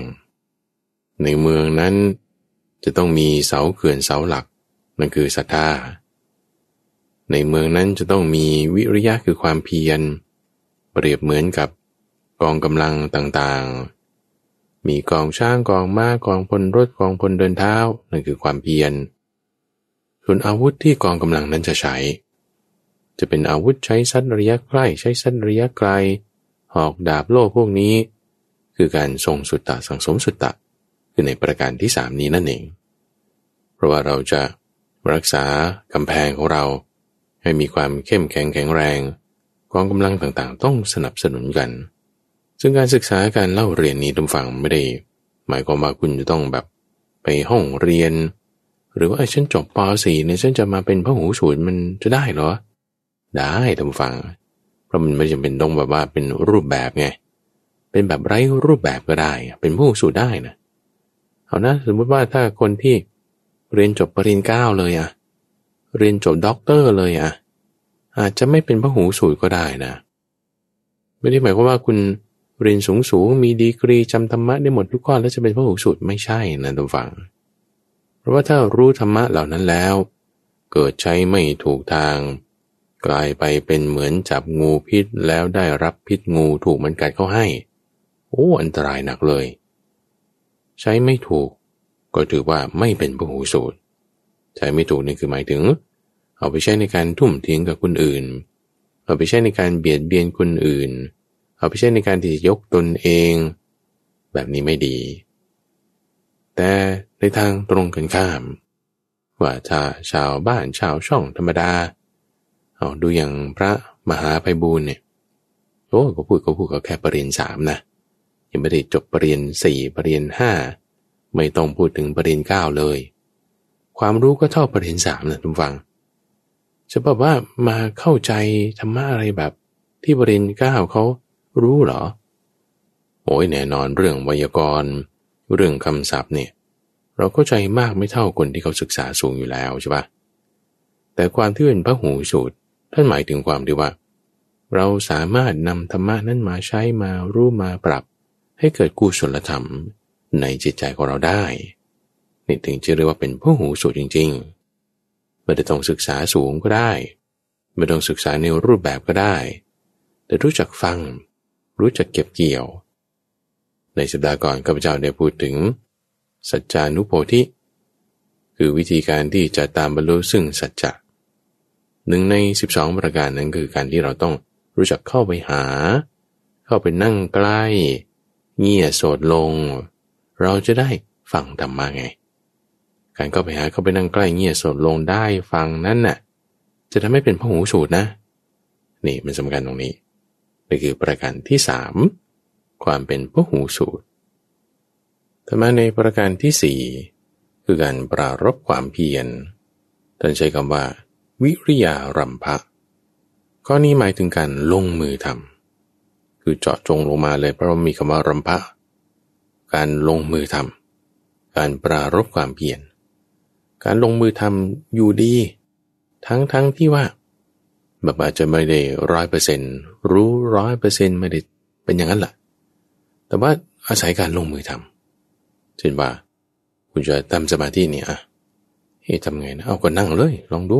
ในเมืองนั้นจะต้องมีเสาเขื่อนเสาหลักนั่นคือศรัทธา ในเมืองนั้นจะต้องมีวิริยะคือความเพียร เปรียบเหมือนกับ กองกำลังต่างๆ มีกองช้างกองม้ากองพลรถกองพลเดินเท้านั่นคือความเพียร ส่วนอาวุธที่กองกำลังนั้นจะใช้ จะเป็นอาวุธใช้สั้นระยะใกล้ใช้สั้นระยะไกล หอกดาบโล่พวกนี้ คือการทรงสุตตะสังสมสุตตะ คือในประการที่สามนี้นั่นเอง เพราะว่าเราจะรักษากำแพงของเราให้มีความเข้มแข็งแข็งแรง กองกำลังต่างๆ ต้องสนับสนุนกัน ซึ่งการศึกษาการเล่าเรียนนี้ทุกฝั่งไม่ได้ หมายความว่าคุณจะต้องแบบไปห้องเรียน หรือว่าไอ้ฉันจบป .4 เนี่ยฉันจะมาเป็นพระหูสูตรมันจะได้เหรอ ได้ท่านผู้ฟังเพราะมันไม่จำเป็นต้องแบบว่าเป็นรูปแบบไงเป็นแบบไร้รูปแบบก็ได้ เป็นพหูสูตได้นะเอานะสมมติว่าถ้าคนที่เรียนจบเปรียญเก้าเลยอะเรียนจบด็อกเตอร์เลยอะอาจจะไม่เป็นพระหูสูตรก็ได้นะ ไม่ได้หมายความว่าคุณ เรียนสูงสูงมีดีกรีจำธรรมะได้หมดทุกข้อแล้วจะเป็นพระหูสูตรไม่ใช่นะทุกฝัง เพราะว่าถ้ารู้ธรรมะเหล่านั้นแล้ว เกิดใช้ไม่ถูกทาง กลายไปเป็นเหมือนจับงูพิษแล้วได้รับพิษงูถูกมันกัดเข้าให้ โอ้อันตรายหนักเลย ใช้ไม่ถูก ก็ถือว่าไม่เป็นพระหูสูตรใช้ไม่ถูกนี่คือหมายถึง เอาไปใช้ในการทุ่มทิ้งกับคนอื่น เอาไปใช้ในการเบียดเบียนคนอื่น เอาไปใช้ในการที่จะยกตนเอง แบบนี้ไม่ดี แต่ในทางตรงกันข้าม ว่าถ้าชาวบ้านชาวช่องธรรมดา เอาดูอย่างพระมหาไพบูลเนี่ยโอ้ก็พูดก็พูดก็แค่ปรริญญาสามนะยังไม่ได้จบปรริญญาสี่ปรริญญาห้าไม่ต้องพูดถึงปรริญญาเก้าเลย ความรู้ก็เท่าประเด็นสามนะทุกฟังจะบอกว่ามาเข้าใจธรรมะอะไรแบบที่ประเด็นเก้าเขา รู้เหรอ โอ้ยแน่นอนเรื่องไวยากรณ์เรื่องคำศัพท์เนี่ย เราก็ใจมากไม่เท่าคนที่เขาศึกษาสูงอยู่แล้วใช่ปะแต่ความที่เป็นพระหูสูตรท่านหมายถึงความที่ว่า เราสามารถนำธรรมะนั้นมาใช้มารู้มาปรับ ให้เกิดกุศลธรรมในจิตใจของเราได้นี่ถึงจะเรียกว่าเป็นผู้หูสูตรจริง ๆ ไม่ได้ต้องศึกษาสูงก็ได้ ไม่ต้องศึกษาในรูปแบบก็ได้ แต่รู้จักฟัง รู้จักเก็บเกี่ยว ในสัปดาห์ก่อนข้าพเจ้าได้พูดถึง สัจจานุโพธิ คือวิธีการที่จะตามบรรลุซึ่งสัจจะหนึ่งใน 12 ประการนั้นคือการที่เราต้องรู้จักเข้าไปหา เข้าไปนั่งใกล้ เงี่ยโสดลง เราจะได้ฟังธรรมะไง การเข้าไปหาเข้าไปนั่งใกล้เงียบสดลงได้ฟังนั้นน่ะจะทำให้เป็นพหูสูตรนะ นี่มันสำคัญตรงนี้ นี่คือประการที่สามความเป็นพหูสูตรต่มาในประการที่สี่คือการปรารบความเพียรท่านใช้คำว่า วิริยารัมภะข้อนี้หมายถึงการลงมือทำคือเจาะจงลงมาเลยเพราะมีคำว่ารัมภะการลงมือทำการปรารบความเพียรการลงมือทำอยู่ดี ทั้งทั้งที่ว่า แบบอาจจะไม่ได้ร้อยเปอร์เซ็นรู้ร้อยเปอร์เซ็นไม่ได้เป็นอย่างนั้นแหละแต่ว่าอาศัยการลงมือทำเช่นว่า คุณจะทำสมาธิเนี่ยอะเฮ้ทำไงนะเอาก็นั่งเลย ลองดู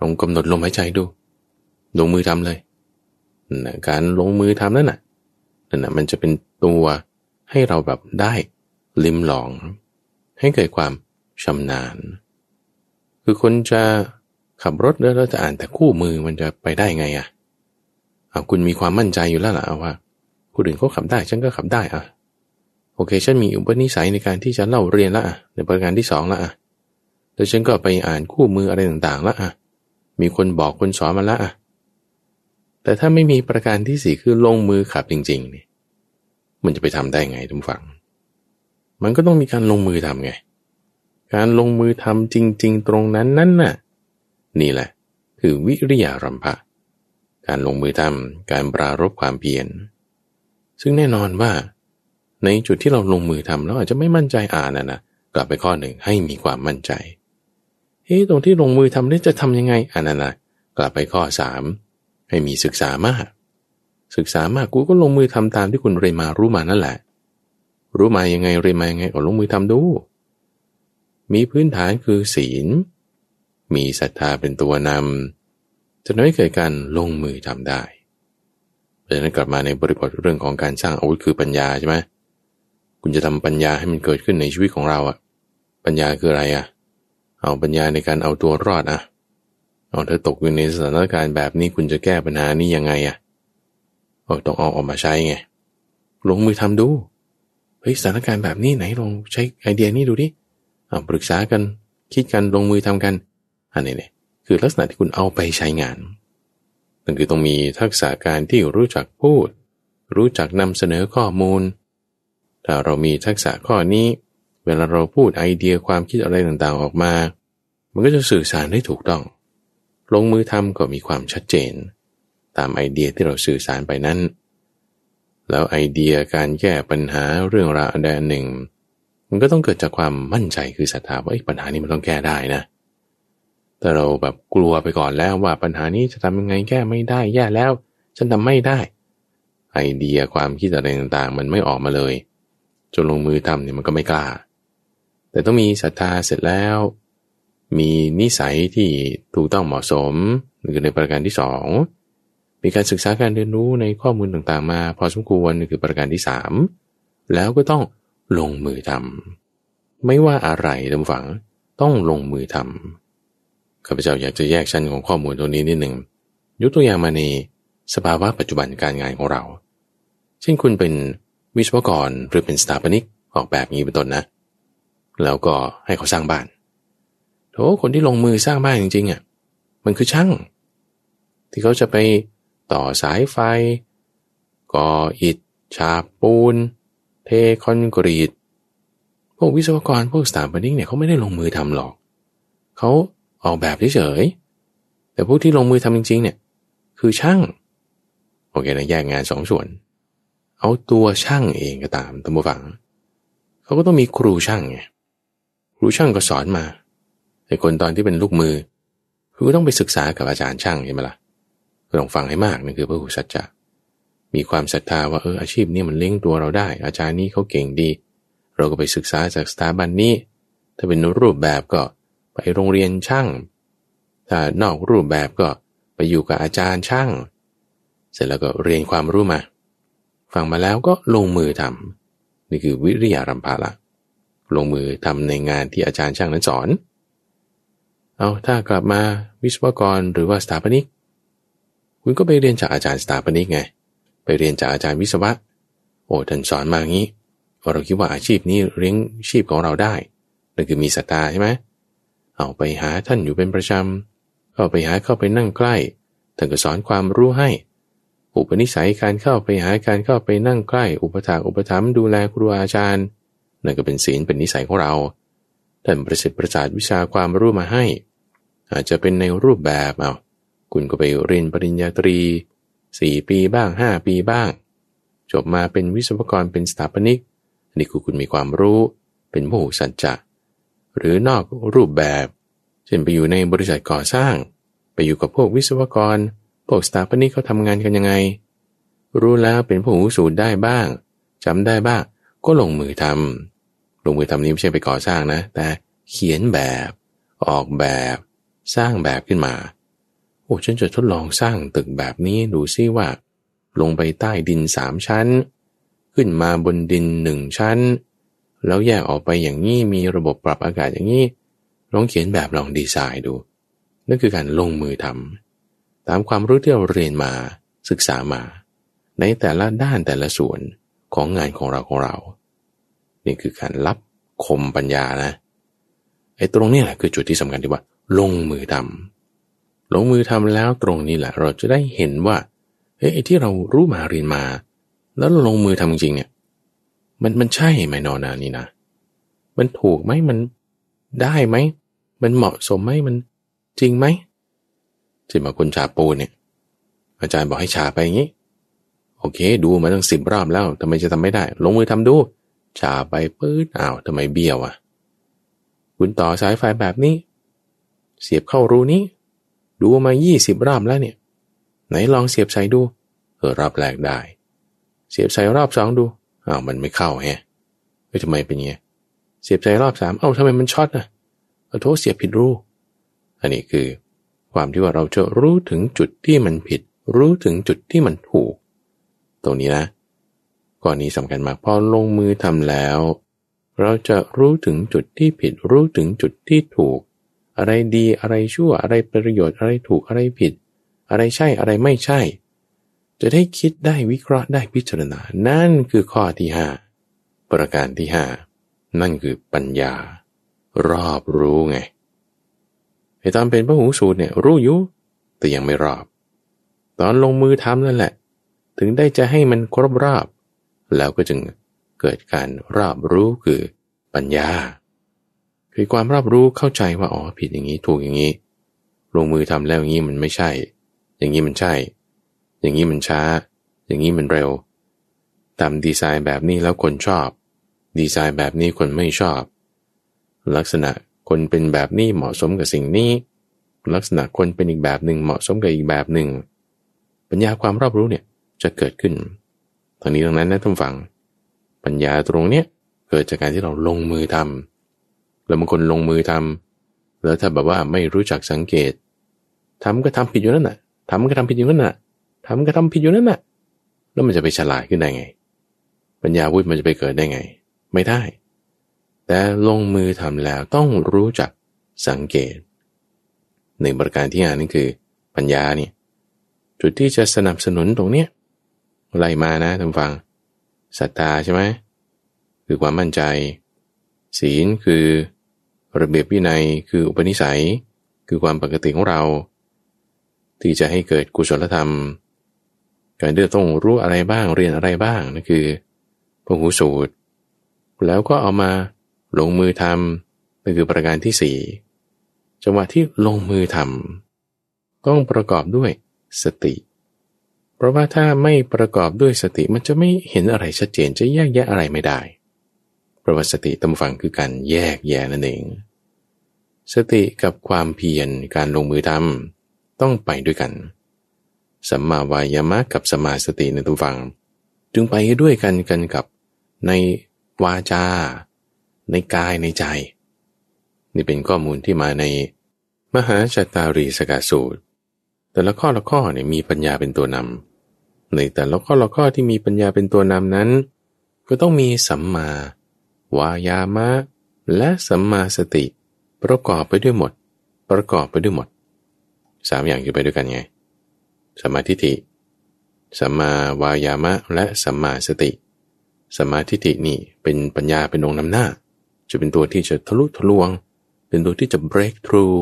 ลองกำหนดลมหายใจดู ลงมือทำเลยนะการลงมือทำนั่นน่ะนั่นน่ะมันจะเป็นตัวให้เราแบบได้ลิมลอง ให้เกิดความชำนาญ คือคนจะ ขับรถแล้วเราจะอ่านแต่คู่มือมันจะไปได้ไงอะ่ะเอาคุณมีความมั่นใจอยู่แล้วล่ะว่าคนอื่นเขาขับได้ฉันก็ขับได้อะโอเค ฉันมีอุปนิสัยในการที่จะเล่าเรียนละอะในประการที่สองละอะแล้วฉันก็ไปอ่านคู่มืออะไรต่างๆละอะมีคนบอกคนสอนมาละอะแต่ถ้าไม่มีประการที่สี่คือลงมือขับจริงๆนี่มันจะไปทำได้ไงทุกฝัง มันก็ต้องมีการลงมือทำไง การลงมือทำจริง ๆ ตรงนั้นนั่นน่ะ นี่แหละ คือวิริยารัมภะการลงมือทำการปรารบความเพียร ซึ่งแน่นอนว่า ในจุดที่เราลงมือทำเราอาจจะไม่มั่นใจอ่านนะนะกลับไปข้อหนึ่งให้มีความมั่นใจเฮ้ตรงที่ลงมือทำนี่จะทำยังไงอันนะนนะกลับไปข้อสามให้มีศึกษามาก ศึกษามากกูก็ลงมือทำตามที่คุณเรียนมารู้มานั่นแหละ รู้มายังไงเรียนมายังไงก็ลงมือทำดู มีพื้นฐานคือศีล มีศรัทธาเป็นตัวนำจะน้อยเกิดการลงมือทำได้เพราะฉะนั้นกลับมาในบริบทเรื่องของการสร้างอาวุธคือปัญญาใช่ไหมคุณจะทำปัญญาให้มันเกิดขึ้นในชีวิตของเราอะปัญญาคืออะไรอะเอาปัญญาในการเอาตัวรอดอะเอาเธอตกอยู่ในสถานการณ์แบบนี้คุณจะแก้ปัญหานี้ยังไงอะเออต้องเอาออกมาใช้ไงลงมือทำดูเฮ้ยสถานการณ์แบบนี้ไหนลองใช้ไอเดียนี้ดูดิเอาปรึกษากันคิดกันลงมือทำกัน อันนี้เนี่ยคือลักษณะที่คุณเอาไปใช้งานนั่นคือต้องมีทักษะการที่รู้จักพูด รู้จักนำเสนอข้อมูล ถ้าเรามีทักษะข้อนี้ เวลาเราพูดไอเดียความคิดอะไรต่างๆออกมา มันก็จะสื่อสารได้ถูกต้อง ลงมือทำก็มีความชัดเจน ตามไอเดียที่เราสื่อสารไปนั้น แล้วไอเดียการแก้ปัญหาเรื่องราวใดหนึ่ง มันก็ต้องเกิดจากความมั่นใจคือศรัทธาว่าปัญหานี้มันต้องแก้ได้นะ แต่เราแบบกลัวไปก่อนแล้วว่าปัญหานี้จะทำยังไงแก้ไม่ได้แย่แล้ว ฉันทำไม่ได้ ไอเดียความคิดอะไรต่างๆ มันไม่ออกมาเลย จนลงมือทำเนี่ยมันก็ไม่กล้าแต่แต่ต้องมีศรัทธาเสร็จแล้ว มีนิสัยที่ถูกต้องเหมาะสมคือในประการที่สองมีการศึกษาการเรียนรู้ในข้อมูลต่างๆ มาพอสมควรคือประการที่สามแล้วก็ต้องลงมือทำไม่ว่าอะไรทำฝังต้องลงมือทำ ข้าพเจ้าอยากจะแยกชั้นของข้อมูลตรงนี้นิดหนึ่งยกตัวอย่างมาในสภาวะปัจจุบันการงานของเรา เช่นคุณเป็นวิศวกรหรือเป็นสถาปนิกออกแบบนี้เป็นต้นนะ แล้วก็ให้เขาสร้างบ้านโถคนที่ลงมือสร้างบ้านจริงๆอะมันคือช่าง ที่เขาจะไปต่อสายไฟก่ออิฐฉาบปูน เทคอนกรีต พวกวิศวกรพวกสถาปนิกเนี่ยเขาไม่ได้ลงมือทำหรอก เขา ออกแบบเฉยๆแต่พวกที่ลงมือทำจริง ๆ เนี่ย คือช่าง โอเคนะแยกงานสองส่วน เอาตัวช่างเองก็ตามตัมบูฟัง เขาก็ต้องมีครูช่างไงครูช่างก็สอนมาไอ้คนตอนที่เป็นลูกมือคือก็ต้องไปศึกษากับอาจารย์ช่างใช่ไหมละ่ะลองฟังให้มากนั่นคือพระหูสัจจะมีความศรัทธาว่าเอออาชีพนี้มันเลี้ยงตัวเราได้ อาจารย์นี้เขาเก่งดี เราก็ไปศึกษาจากสถาบันนี้ ถ้าเป็นรูปแบบก็ ไปโรงเรียนช่างถ้านอกรูปแบบก็ไปอยู่กับอาจารย์ช่าง เสร็จแล้วก็เรียนความรู้มา ฟังมาแล้วก็ลงมือทำนี่คือวิริยารัมภาละ ลงมือทำในงานที่อาจารย์ช่างนั้นสอน เอาถ้ากลับมาวิศวกรหรือว่าสถาปนิก คุณก็ไปเรียนจากอาจารย์สถาปนิกไง ไปเรียนจากอาจารย์วิศวะ โอ้ท่านสอนมางี้ เราคิดว่าอาชีพนี้เลี้ยงชีพของเราได้นั่นคือมีศรัทธาใช่ไหมเเอาไปหาท่านอยู่เป็นประจำเข้าไปหาเข้าไปนั่งใกล้ท่านก็สอนความรู้ให้ อุปนิสัยการเข้าไปหาการเข้าไปนั่งใกล้ อุปถากอุปถัมภ์ดูแลครูอาจารย์นั่นก็เป็นศีลเป็นนิสัยของเราท่านประสิทธิ์ประสาทวิชาความรู้มาให้ อาจจะเป็นในรูปแบบเอาคุณก็ไปเรียนปริญญาตรีสี่ปีบ้างห้าปีบ้าง จบมาเป็นวิศวกรเป็นสถาปนิกนี่คือคุณมีความรู้เป็นผู้สัจจะ หรือนอกรูปแบบเช่นไปอยู่ในบริษัทก่อสร้าง ไปอยู่กับพวกวิศวกร พวกสถาปนิกเขาทำงานกันยังไง รู้แล้วเป็นผู้หูสูตรได้บ้างจำได้บ้าง ก็ลงมือทำลงมือทำนี้ไม่ใช่ไปก่อสร้างนะ แต่เขียนแบบ ออกแบบ สร้างแบบขึ้นมา โอ้ฉันจะทดลองสร้างตึกแบบนี้ดูซิว่า ลงไปใต้ดินสามชั้น ขึ้นมาบนดินหนึ่งชั้น แล้วแยกออกไปอย่างนี้มีระบบปรับอากาศอย่างนี้ลองเขียนแบบลองดีไซน์ดู นั่นคือการลงมือทำตามความรู้ที่เราเรียนมาศึกษามา ในแต่ละด้านแต่ละส่วนของงานของเราของเรา นี่คือการรับคมปัญญานะไอ้ตรงนี้แหละคือจุดที่สำคัญที่ว่า ลงมือทำลงมือทำแล้วตรงนี้แหละ เราจะได้เห็นว่าเฮ้ยที่เรารู้มาเรียนมา แล้วลงมือทำจริงเนี่ย มันมันใช่ไหมนอนานี่นะ มันถูกไหมมันได้ไหม มันเหมาะสมไหมมันจริงไหมที่มาคุณชาปูเนี่ย อาจารย์บอกให้ชาไปอย่างนี้ โอเค ดูมาตั้งสิบรอบแล้วทำไมจะทำไม่ได้ ลงมือทำดู ชาไปปื๊ดอ้าวทำไมเบี้ยวอะ คุณต่อสายไฟแบบนี้ เสียบเข้ารูนี้ ดูมายี่สิบรอบแล้วเนี่ย ไหนลองเสียบใส่ดูเออรอบแรกได้ เสียบใส่รอบสองดู อ้าวมันไม่เข้าแฮะเฮ้ยทำไมเป็นเงี้ยเสียบใส่รอบสามเอ้าทำไมมันช็อตอะขอโทษเสียบผิดรูอันนี้คือ ความที่ว่าเราจะรู้ถึงจุดที่มันผิด รู้ถึงจุดที่มันถูก ตรงนี้นะก่อนนี้สำคัญมากพอลงมือทำแล้ว เราจะรู้ถึงจุดที่ผิด รู้ถึงจุดที่ถูก อะไรดีอะไรชั่วอะไรประโยชน์อะไรถูกอะไรผิด อะไรใช่อะไรไม่ใช่ จะได้คิดได้วิเคราะห์ได้พิจารณา นั่นคือข้อที่ห้าประการที่ห้านั่นคือปัญญา รอบรู้ไงไอ้ตอนเป็นพระหูสูตรเนี่ยรู้อยู่แต่ยังไม่รอบ ตอนลงมือทำนั่นแหละ ถึงได้จะให้มันครบรอบ แล้วก็จึงเกิดการรอบรู้คือปัญญา คือความรับรู้เข้าใจว่าอ๋อผิดอย่างนี้ถูกอย่างนี้ ลงมือทำแล้วอย่างนี้มันไม่ใช่ อย่างนี้มันใช่ อย่างนี้มันช้า อย่างนี้มันเร็วทำดีไซน์แบบนี้แล้วคนชอบ ดีไซน์แบบนี้คนไม่ชอบ ลักษณะคนเป็นแบบนี้เหมาะสมกับสิ่งนี้ ลักษณะคนเป็นอีกแบบหนึ่งเหมาะสมกับอีกแบบหนึ่ง ปัญญาความรอบรู้เนี่ยจะเกิดขึ้นตอนนี้ตรงนั้นนะท่านฟัง ปัญญาตรงเนี้ยเกิดจากการที่เราลงมือทำแล้วบางคนลงมือทำแล้วถ้าแบบว่าไม่รู้จักสังเกตทำก็ทำผิดอยู่นั่นแหะทำก็ทำผิดอยู่นั่นแหะ ทำก็ทำผิดอยู่นั่นแหละแล้วมันจะไปฉลาดขึ้นได้ไง ปัญญาวุฒิมันจะไปเกิดได้ไง ไม่ได้ แต่ลงมือทำแล้วต้องรู้จักสังเกตหนึ่งประการที่อ่านนี่คือปัญญาเนี่ยจุดที่จะสนับสนุนตรงเนี้ยไล่มานะท่านฟังศรัทธาใช่ไหมคือความมั่นใจ ศีลคือระเบียบวินัยคืออุปนิสัย คือความปกติของเรา ที่จะให้เกิดกุศลธรรม การเดือต้องรู้อะไรบ้างเรียนอะไรบ้างนั่นคือพหูสูตร แล้วก็เอามาลงมือทำนั่นคือประการที่สี่จังหวะที่ลงมือทำต้องประกอบด้วยสติ เพราะว่าถ้าไม่ประกอบด้วยสติมันจะไม่เห็นอะไรชัดเจนจะแยกแยะอะไรไม่ได้เพราะว่าสติตำฝังคือการแยกแยะนั่นเอง สติกับความเพียรการลงมือทำต้องไปด้วยกัน สัมมาวายามะกับสมาสติในตัวฝัง จึงไปด้วยกันกันกับในวาจา ในกายในใจ นี่เป็นข้อมูลที่มาในมหาชาตารีสกาสูตร แต่ละข้อละข้อเนี่ยมีปัญญาเป็นตัวนำในแต่ละข้อละข้อที่มีปัญญาเป็นตัวนำนั้น ก็ต้องมีสัมมาวายามะ และสัมมาสติ ประกอบไปด้วยหมด ประกอบไปด้วยหมดสามอย่างอยู่ไปด้วยกันไง สมาธิิสัมมาวายามะและสัมมาสติสมาธิินี่เป็นปัญญาเป็นองค์นำหน้า จะเป็นตัวที่จะทะลุทะลวง เป็นตัวที่จะ break through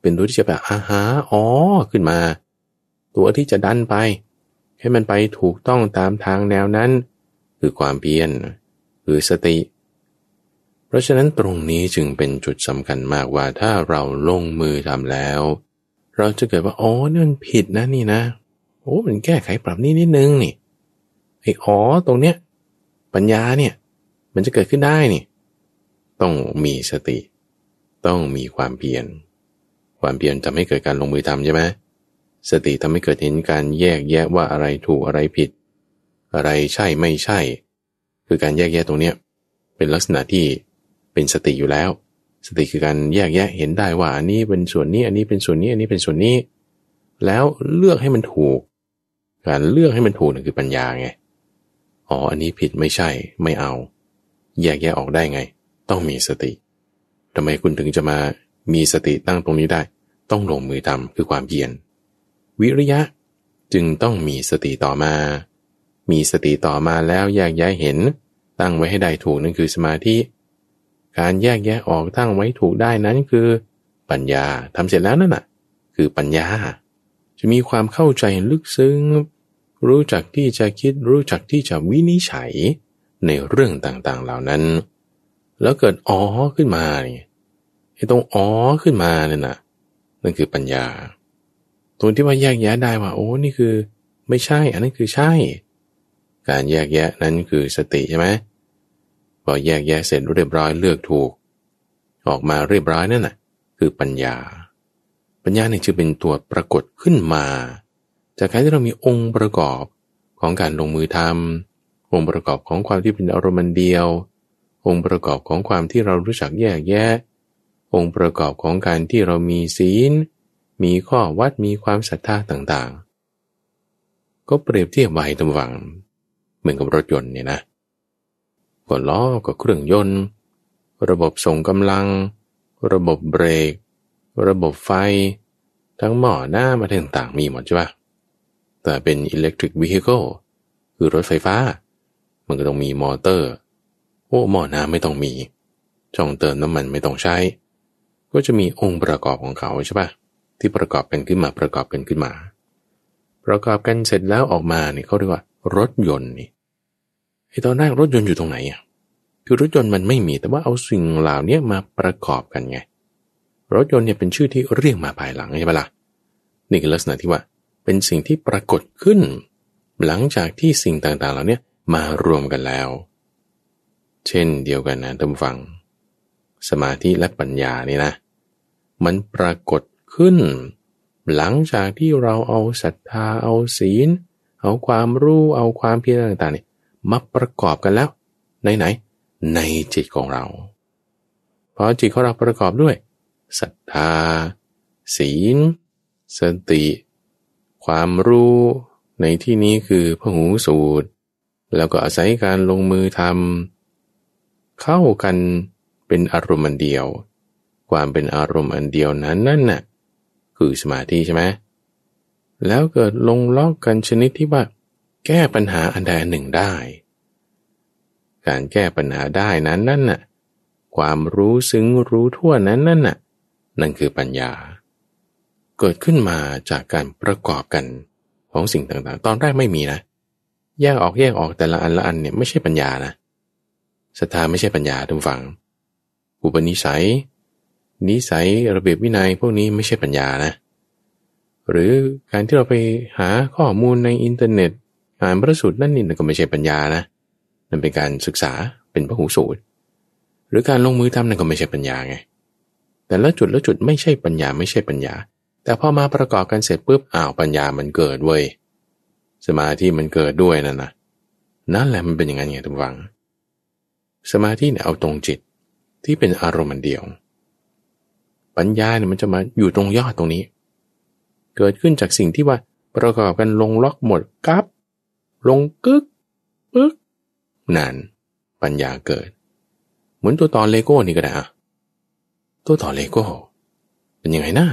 เป็นตัวที่จะแบบอาหาอ๋อขึ้นมา ตัวที่จะดันไป ให้มันไปถูกต้องตามทางแนวนั้น คือความเพียรคือสติ เพราะฉะนั้นตรงนี้จึงเป็นจุดสำคัญมากว่าถ้าเราลงมือทำแล้ว เราจะเกิดว่าอ๋อนี่มันผิดนะนี่นะโอ้มันแก้ไขปรับนี่นิดนึงนี่ไอ้อ๋อตรงเนี้ยปัญญาเนี่ย มันจะเกิดขึ้นได้นี่ ต้องมีสติ ต้องมีความเพียรความเพียรทำให้เกิดการลงมือทำใช่ไหมสติทำให้เกิดเห็นการแยกแยะว่าอะไรถูกอะไรผิด อะไรใช่ไม่ใช่ คือการแยกแยะตรงเนี้ยเป็นลักษณะที่เป็นสติอยู่แล้ว สติคือการแยกแยะเห็นได้ว่าอันนี้เป็นส่วนนี้ อันนี้เป็นส่วนนี้ อันนี้เป็นส่วนนี้ แล้วเลือกให้มันถูก การเลือกให้มันถูกนั่นคือปัญญาไง อ๋อ อันนี้ผิดไม่ใช่ ไม่เอา แยกแยะออกได้ไง ต้องมีสติทำไมคุณถึงจะมามีสติตั้งตรงนี้ได้ ต้องลงมือทำคือความเพียร วิริยะจึงต้องมีสติต่อมา มีสติต่อมาแล้วแยกแยะเห็น ตั้งไว้ให้ได้ถูกนั่นคือสมาธิ การแยกแยะออกตั้งไว้ถูกได้นั้นคือปัญญาทำเสร็จแล้วนั่นน่ะ คือปัญญา จะมีความเข้าใจลึกซึ้ง รู้จักที่จะคิดรู้จักที่จะวินิจฉัยในเรื่องต่างๆเหล่านั้น แล้วเกิดอ๋อขึ้นมาเนี่ยไอ้ตรงอ๋อขึ้นมาเนี่ยนะนั่นคือปัญญาตรงที่ว่าแยกแยะได้ว่าโอ้นี่คือ ไม่ใช่ อันนั้นคือใช่ การแยกแยะนั้นคือสติใช่ไหม พอแยกแยะเสร็จเรียบร้อยเลือกถูก ออกมาเรียบร้อยนั่นน่ะ คือปัญญา ปัญญาเนี่ยจะเป็นตัวปรากฏขึ้นมา จากการที่เรามีองค์ประกอบของการลงมือทำองค์ประกอบของความที่เป็นอารมณ์เดียว องค์ประกอบของความที่เรารู้จักแยกแยะ องค์ประกอบของการที่เรามีศีล มีข้อวัดมีความศรัทธาต่างๆ ก็เปรียบเทียบไว้ตำหวังเหมือนกับรถยนต์เนี่ยนะ ก็ล้อก็เครื่องยนต์ ระบบส่งกำลัง ระบบเบรก ระบบไฟ ทั้งหม้อหน้ามาต่างๆมีหมดใช่ปะแต่เป็น electric vehicle คือรถไฟฟ้า มันก็ต้องมีมอเตอร์ โอ้หม้อน้ำไม่ต้องมี ช่องเติมน้ำมันไม่ต้องใช้ ก็จะมีองค์ประกอบของเขาใช่ปะที่ประกอบกันขึ้นมาประกอบกันขึ้นมา ประกอบกันเสร็จแล้วออกมาเนี่ยเขาเรียกว่ารถยนต์นี่ ไอ้ตอนแรกรถยนต์อยู่ตรงไหนอะคือรถยนต์มันไม่มีแต่ว่าเอาสิ่งเหล่านี้มาประกอบกันไง รถยนต์เนี่ยเป็นชื่อที่เรียกมาภายหลังใช่ปะละ่ะนี่คือลักษณะที่ว่า เป็นสิ่งที่ปรากฏขึ้น หลังจากที่สิ่งต่างๆเหล่านี้มารวมกันแล้ว เช่นเดียวกันนะท่านฟัง สมาธิและปัญญานี่นะ มันปรากฏขึ้น หลังจากที่เราเอาศรัทธาเอาศีล เอาความรู้เอาความเพียรต่างๆนี่ มาประกอบกันแล้ว ไหนไหน ในจิตของเราพอจิตของเราประกอบด้วยศรัทธา ศีล สติ ความรู้ในที่นี้คือพหูสูตร แล้วก็อาศัยการลงมือทำเข้ากันเป็นอารมณ์อันเดียว ความเป็นอารมณ์อันเดียวนั้นนั่นน่ะคือสมาธิใช่ไหมแล้วเกิดลงล็อกกันชนิดที่ว่า แก้ปัญหาอันใดอันหนึ่งได้ การแก้ปัญหาได้นั้นนั่นน่ะ ความรู้ซึ้งรู้ทั่วนั้นนั่นน่ะ นั่นคือปัญญา เกิดขึ้นมาจากการประกอบกันของสิ่งต่างๆ ตอนแรกไม่มีนะ แยกออกแยกออกแต่ละอันละอันเนี่ยไม่ใช่ปัญญานะศรัทธาไม่ใช่ปัญญาทุกฝัง อุปนิสัย นิสัยระเบียบวินัยพวกนี้ไม่ใช่ปัญญานะ หรือการที่เราไปหาข้อมูลในอินเทอร์เน็ต อ่านพระสูตรนั่นนี่ก็ไม่ใช่ปัญญานะนั่นเป็นการศึกษาเป็นพระหูสูตร หรือการลงมือทำนั่นก็ไม่ใช่ปัญญาไง แต่ละจุดละจุดไม่ใช่ปัญญาไม่ใช่ปัญญา แต่พอมาประกอบกันเสร็จปุ๊บอ้าวปัญญามันเกิดเว้ยสมาธิมันเกิดด้วยนั่นนะนั่นแหละมันเป็นอย่างนั้นไงท่านผู้ฟัง สมาธิเนี่ยเอาตรงจิตที่เป็นอารมณ์เดียว ปัญญาเนี่ยมันจะมาอยู่ตรงยอดตรงนี้ เกิดขึ้นจากสิ่งที่ว่าประกอบกันลงล็อกหมดกับ ลงกึกปึ๊กนั่นปัญญาเกิด เหมือนตัวต่อเลโก้นี่ก็ได้อะตัวต่อเลโก้ เป็นยังไงนะ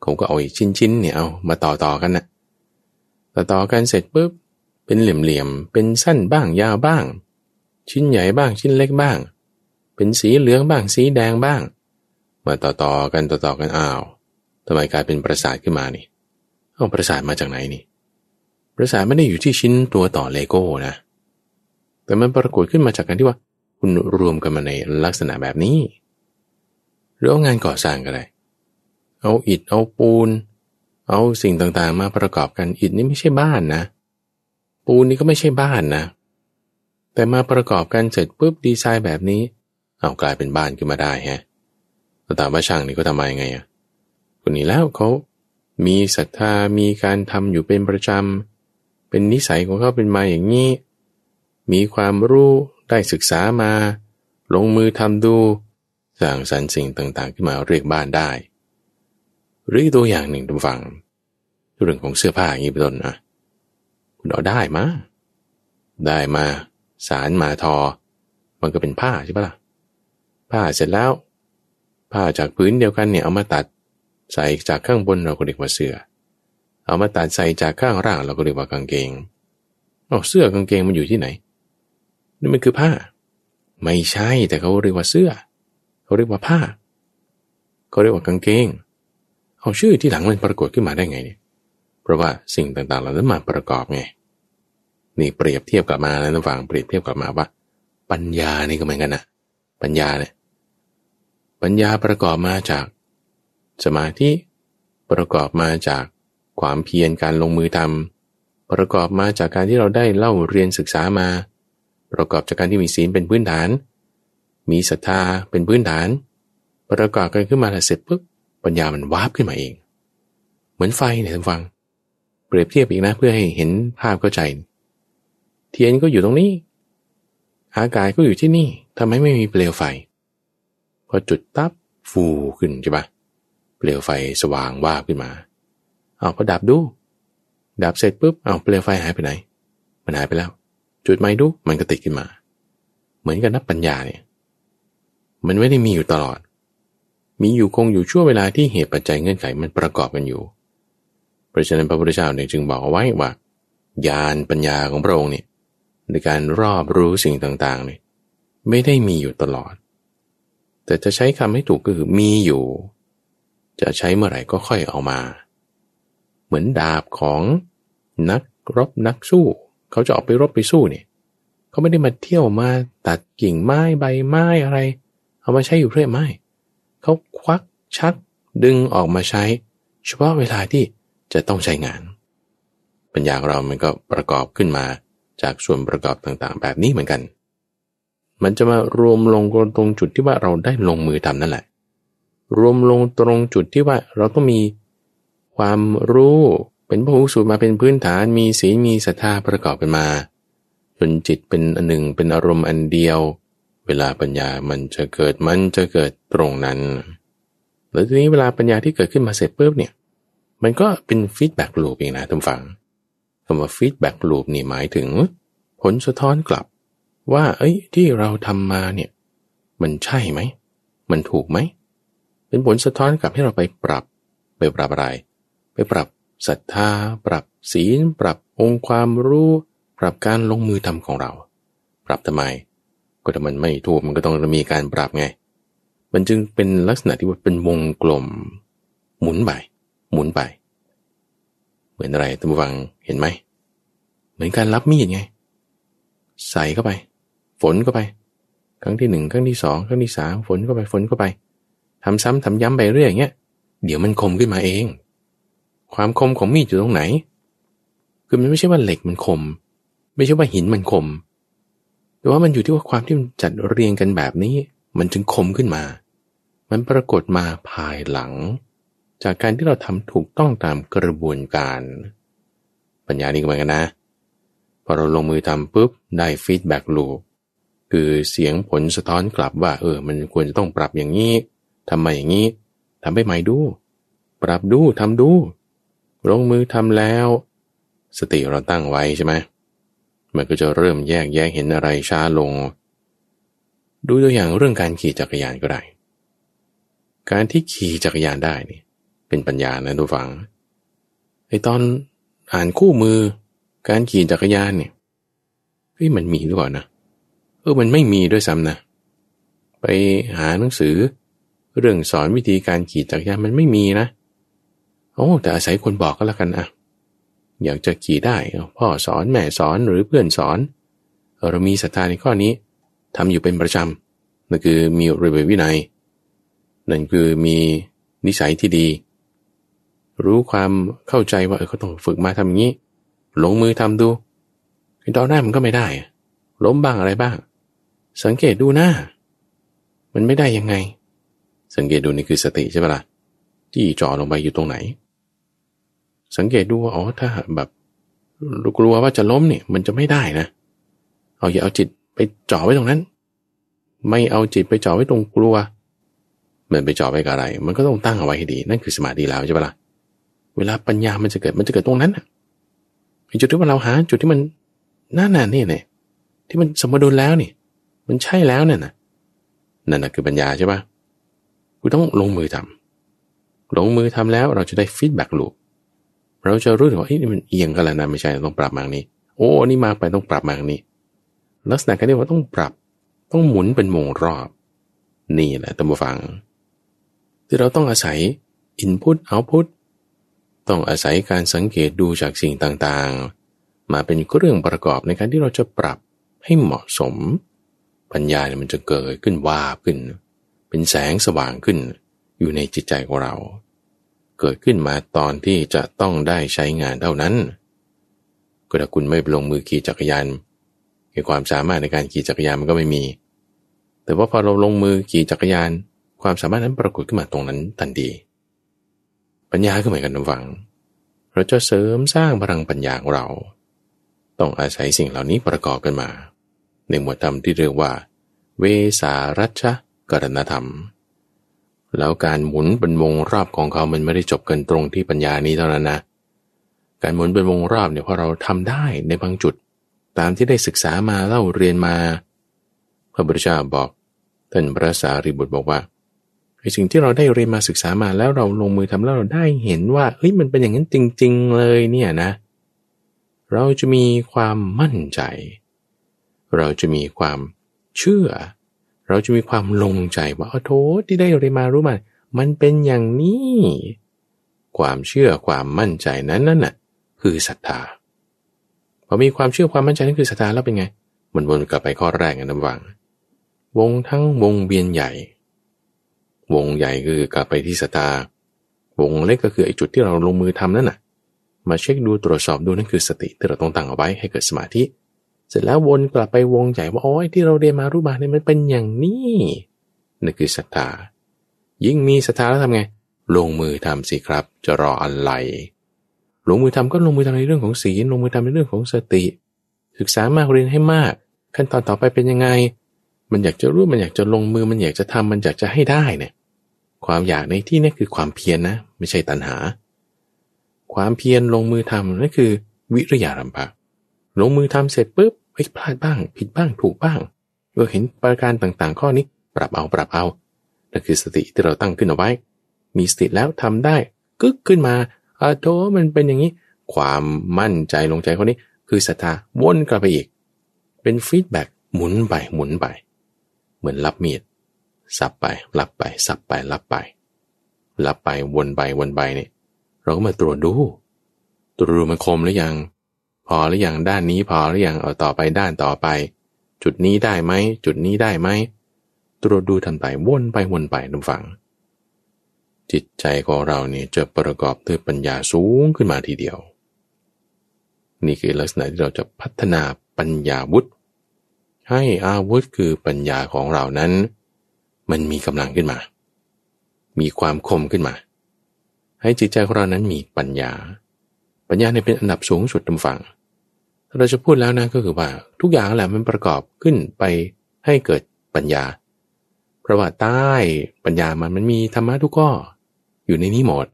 เขาก็เอาชิ้นชิ้นเนี่ยเอามาต่อต่อกันนะต่อต่อกันเสร็จปุ๊บเป็นเหลี่ยมๆเป็นสั้นบ้างยาวบ้าง ชิ้นใหญ่บ้างชิ้นเล็กบ้าง เป็นสีเหลืองบ้างสีแดงบ้าง มาต่อต่อกันต่อต่อกันอ้าวทำไมกลายเป็นประสาทขึ้นมานี่เอาประสาทมาจากไหนนี่ ประสาทไม่ได้อยู่ที่ชิ้นตัวต่อเลโก้นะ แต่มันปรากฏขึ้นมาจากการที่ว่าคุณรวมกันมาในลักษณะแบบนี้ หรือเอางานก่อสร้างก็ได้ เอาอิฐเอาปูน เอาสิ่งต่างๆ มาประกอบกันอิฐนี่ไม่ใช่บ้านนะ ปูนนี่ก็ไม่ใช่บ้านนะ แต่มาประกอบกันเสร็จปุ๊บดีไซน์แบบนี้ เอากลายเป็นบ้านขึ้นมาได้ฮะแต่ตามว่าช่างนี่ก็ทำไมไงอะคนนี้แล้วเขามีศรัทธามีการทำอยู่เป็นประจำ เป็นนิสัยของเขาเป็นมาอย่างนี้ มีความรู้ได้ศึกษามา ลงมือทำดูสร้างสรรค์สิ่งต่างๆ ขึ้นมาเรียกบ้านได้ หรือตัวอย่างหนึ่งทุกฝั่งเรื่องของเสื้อผ้าอย่างนี้เป็นต้นนะคุณเอาได้มา ได้มา สารมาทอ มันก็เป็นผ้าใช่ปะล่ะ ผ้าเสร็จแล้ว ผ้าจากพื้นเดียวกันเนี่ยเอามาตัด ใส่จากข้างบนเราก็เรียกว่าเสื้อ เอามาตัดใส่จากข้างล่างเราก็เรียกว่ากางเกงเอาเสื้อกางเกงมันอยู่ที่ไหนนี่มันคือผ้า ไม่ใช่แต่เขาเรียกว่าเสื้อ เขาเรียกว่าผ้า เขาเรียกว่ากางเกง เอาชื่อที่หลังมันปรากฏขึ้นมาได้ไงเนี่ยเพราะว่าสิ่งต่างๆเหล่านั้นมาประกอบไงนี่เปรียบเทียบกลับมาแล้วนะฟังเปรียบเทียบกลับมาว่า ปัญญานี่ก็เหมือนกันนะปัญญาเนี่ยปัญญาประกอบมาจาก สมาธิประกอบมาจาก ความเพียรการลงมือทำประกอบมาจากการที่เราได้เล่าเรียนศึกษามา ประกอบจากการที่มีศีลเป็นพื้นฐาน มีศรัทธาเป็นพื้นฐาน ประกอบกันขึ้นมาแล้วเสร็จปุ๊บปัญญามันวาบขึ้นมาเอง เหมือนไฟเนี่ยท่านฟัง เปรียบเทียบอีกนะเพื่อให้เห็นภาพเข้าใจ เทียนก็อยู่ตรงนี้ อากาศก็อยู่ที่นี่ทำให้ไม่มีเปลวไฟพอจุดตับฟูขึ้นใช่ปะเปลวไฟสว่างวาบขึ้นมา เอาพอดับดู ดับเสร็จปุ๊บเอาเปลวไฟหายไปไหน มันหายไปแล้ว จุดไม้ดูมันก็ติดขึ้นมา เหมือนกับนับปัญญาเนี่ย มันไม่ได้มีอยู่ตลอด มีอยู่คงอยู่ช่วงเวลาที่เหตุปัจจัยเงื่อนไขมันประกอบกันอยู่ เพราะฉะนั้นพระพุทธเจ้าเนี่ยจึงบอกเอาไว้ว่าญาณปัญญาของพระองค์เนี่ยในการรอบรู้สิ่งต่างๆเนี่ยไม่ได้มีอยู่ตลอด แต่จะใช้คำให้ถูกก็คือมีอยู่ จะใช้เมื่อไหร่ก็ค่อยเอามา เหมือนดาบของนักรบนักสู้ เขาจะออกไปรบไปสู้เนี่ยเขาไม่ได้มาเที่ยวมาตัดกิ่งไม้ใบไม้อะไร เอามาใช้อยู่เรื่อยไม่เขาควักชักดึงออกมาใช้ เฉพาะเวลาที่จะต้องใช้งาน ปัญญาของเรามันก็ประกอบขึ้นมาจากส่วนประกอบต่างๆ แบบนี้เหมือนกัน มันจะมารวมลงตรงจุดที่ว่าเราได้ลงมือทำนั่นแหละ รวมลงตรงจุดที่ว่าเราต้องมี ความรู้เป็นพระหูสูตรมาเป็นพื้นฐานมีศีลมีศรัทธาประกอบกันมาจนจิตเป็นอันหนึ่งเป็นอารมณ์อันเดียว เวลาปัญญามันจะเกิดมันจะเกิดตรงนั้น แล้วทีนี้เวลาปัญญาที่เกิดขึ้นมาเสร็จปุ๊บเนี่ย มันก็เป็น feedback loop เองนะท่านผู้ฟังคำว่า feedback loop นี่หมายถึง ผลสะท้อนกลับ ว่า เอ้ย ที่เราทำมาเนี่ย มันใช่ไหม มันถูกไหม เป็นผลสะท้อนกลับให้เราไปปรับไปปรับอะไร ไปปรับศรัทธา ปรับศีล ปรับองค์ความรู้ ปรับการลงมือทำของเรา ปรับทำไม ก็ถ้ามันไม่ถูกมันก็ต้องมีการปรับไง มันจึงเป็นลักษณะที่ว่าเป็นวงกลม หมุนไปหมุนไป เหมือนอะไรท่านผู้ฟังเห็นไหม เหมือนการรับมีดไง ใส่เข้าไป ฝนเข้าไป ครั้งที่หนึ่งครั้งที่สองครั้งที่สามฝนเข้าไปฝนเข้าไปทำซ้ำทำย้ำไปเรื่อยอย่างเงี้ยเดี๋ยวมันคมขึ้นมาเอง ความคมของมีดอยู่ตรงไหน คือมันไม่ใช่ว่าเหล็กมันคม ไม่ใช่ว่าหินมันคม แต่ว่ามันอยู่ที่ว่าความที่มันจัดเรียงกันแบบนี้ มันจึงคมขึ้นมา มันปรากฏมาภายหลัง จากการที่เราทำถูกต้องตามกระบวนการ ปัญญานี่ก็เหมือนกันนะ พอเราลงมือทำปุ๊บได้ feedback loop คือเสียงผลสะท้อนกลับว่า เออ มันควรจะต้องปรับอย่างนี้ทำมาอย่างนี้ทำไปใหม่ดู ปรับดูทำดู ลงมือทำแล้ว สติเราตั้งไว้ใช่ไหมมันก็จะเริ่มแยกแยะเห็นอะไรช้าลง ดูตัวอย่างเรื่องการขี่จักรยานก็ได้ การที่ขี่จักรยานได้นี่เป็นปัญญานะทุกฝังไอตอนอ่านคู่มือ การขี่จักรยานเนี่ยเฮ้ยมันมีหรือเปล่านะเออมันไม่มีด้วยซ้ำนะ ไปหาหนังสือ เรื่องสอนวิธีการขี่จักรยานมันไม่มีนะ โอ้แต่อาศัยคนบอกก็แล้วกันอะอยากจะขี่ได้พ่อสอนแม่สอนหรือเพื่อนสอน เรามีศรัทธาในข้อนี้ทำอยู่เป็นประจำนั่นคือมีระเบียบวินัย นั่นคือมีนิสัยที่ดี รู้ความเข้าใจว่าเออเขาต้องฝึกมาทำอย่างนี้ ลงมือทำดูตอนแรกมันก็ไม่ได้ ล้มบ้างอะไรบ้าง สังเกตดูหน้า มันไม่ได้ยังไง สังเกตดูนี่คือสติใช่ไหมละ่ะที่จ่อลงไปอยู่ตรงไหน สังเกตดูว่าอ๋อถ้าแบบกลัวว่าจะล้มเนี่ยมันจะไม่ได้นะเอาอย่าเอาจิตไปจ่อไว้ตรงนั้น ไม่เอาจิตไปจ่อไว้ตรงกลัวเหมือนไปจ่อไว้กับอะไร มันก็ต้องตั้งเอาไว้ให้ดีนั่นคือสมาธิแล้วใช่ปะละ่ะเวลาปัญญามันจะเกิดมันจะเกิดตรงนั้นอะจุดที่ว่าเราหาจุดที่มันน่าหนานี่เนี่ยที่มันสมดุลแล้วนี่ มันใช่แล้วเนี่ยนะนั่นนะคือปัญญาใช่ปะคุณต้องลงมือทำลงมือทำแล้วเราจะได้ feedback loop เราจะรู้ถึงว่านี่มันเอียงกันแล้วนะไม่ใช่ต้องปรับมาทางนี้ โอ้นี่มากไปต้องปรับมาทางนี้ ลักษณะการที่ว่าต้องปรับ ต้องหมุนเป็นวงรอบ นี่แหละท่านผู้ฟัง ที่เราต้องอาศัยอินพุตเอาพุตต้องอาศัยการสังเกตดูจากสิ่งต่างๆ มาเป็นเรื่องประกอบในการที่เราจะปรับให้เหมาะสม ปัญญาเนี่ยมันจะเกิดขึ้นวาบขึ้น เป็นแสงสว่างขึ้นอยู่ในจิตใจของเรา เกิดขึ้นมาตอนที่จะต้องได้ใช้งานเท่านั้นก็ถ้าคุณไม่ลงมือขี่จักรยานความสามารถในการขี่จักรยานมันก็ไม่มี แต่ว่าพอเราลงมือขี่จักรยาน ความสามารถนั้นปรากฏขึ้นมาตรงนั้นทันทีปัญญาก็เหมือนกันนะฟัง เราจะเสริมสร้างพลังปัญญาของเรา ต้องอาศัยสิ่งเหล่านี้ประกอบกันมา ในหมวดธรรมที่เรียกว่า เวสารัชกรณธรรม แล้วการหมุนเป็นวงรอบของเขามันไม่ได้จบกันตรงที่ปัญญานี้เท่านั้นนะ การหมุนเป็นวงรอบเนี่ยพอเราทำได้ในบางจุด ตามที่ได้ศึกษามาเล่าเรียนมา พระพุทธเจ้าบอกท่านพระสารีบุตรบอกว่าไอ้สิ่งที่เราได้เรียนมาศึกษามาแล้วเราลงมือทำแล้วเราได้เห็นว่าเฮ้ยมันเป็นอย่างนั้นจริง ๆ เลยเนี่ยนะ เราจะมีความมั่นใจ เราจะมีความเชื่อ เราจะมีความลงใจว่าโทษที่ได้เรียนมารู้มา มันเป็นอย่างนี้ ความเชื่อความมั่นใจนั้นนั่นน่ะคือศรัทธาพอมีความเชื่อความมั่นใจนั่นคือศรัทธาแล้วเป็นไง มันวนกลับไปข้อแรกนะวัง วงทั้งวงเวียนใหญ่ วงใหญ่คือกลับไปที่ศรัทธาวงเล็กก็คือไอ้จุดที่เราลงมือทำนั่นน่ะ มาเช็คดูตรวจสอบดูนั่นคือสติที่เราต้องตั้งเอาไว้ให้เกิดสมาธิ เสร็จแล้ววนกลับไปวงใหญ่ว่าโอ้ยที่เราเรียนมารู้มาเนี่ยมันเป็นอย่างนี้นั่นคือศรัทธายิ่งมีศรัทธาแล้วทำไง ลงมือทำสิครับ จะรออะไรลงมือทำก็ลงมือทำในเรื่องของศีลลงมือทำในเรื่องของสติ ศึกษามากเรียนให้มาก ขั้นตอนต่อไปเป็นยังไง มันอยากจะรู้มันอยากจะลงมือมันอยากจะทำมันอยากจะให้ได้เนี่ยความอยากในที่นี้คือความเพียรนนะ ไม่ใช่ตัณหา ความเพียรลงมือทำนั่นคือ วิริยารัมภะ ลงมือทำเสร็จปุ๊บเฮ้ยพลาดบ้าง ผิดบ้างถูกบ้างเราเห็นประการต่างๆ ข้อนี้ปรับเอาปรับเอานั่นคือสติที่เราตั้งขึ้นเอาไว้ มีสติแล้วทำได้กึกขึ้นมาอาโตมันเป็นอย่างนี้ ความมั่นใจลงใจคนนี้ คือศรัทธาวนกลับไปอีก เป็นฟีดแบ็กหมุนไปหมุนไป เหมือนรับมีดสับไปรับไปสับไปรับไปรับไปวนไปวนไปเนี่ยเราก็มาตรวจดู ตรวจดูมันคมหรือยัง พอหรือยังด้านนี้พอหรือยังเอาต่อไปด้านต่อไป จุดนี้ได้ไหมจุดนี้ได้ไหมตรวจดูทันไปวนไปวนไปนุฝัง จิตใจของเราเนี่ยจะประกอบด้วยปัญญาสูงขึ้นมาทีเดียว นี่คือลักษณะที่เราจะพัฒนาปัญญาวุธให้อาวุธคือปัญญาของเรานั้น มันมีกำลังขึ้นมา มีความคมขึ้นมา ให้จิตใจของเรานั้นมีปัญญา ปัญญาในเป็นอันดับสูงสุดตำฝัง เราจะพูดแล้วนะก็คือว่าทุกอย่างแหละมันประกอบขึ้นไปให้เกิดปัญญา เพราะว่าใต้ปัญญามันมันมีธรรมะทุกข้ออยู่ในนี้หมด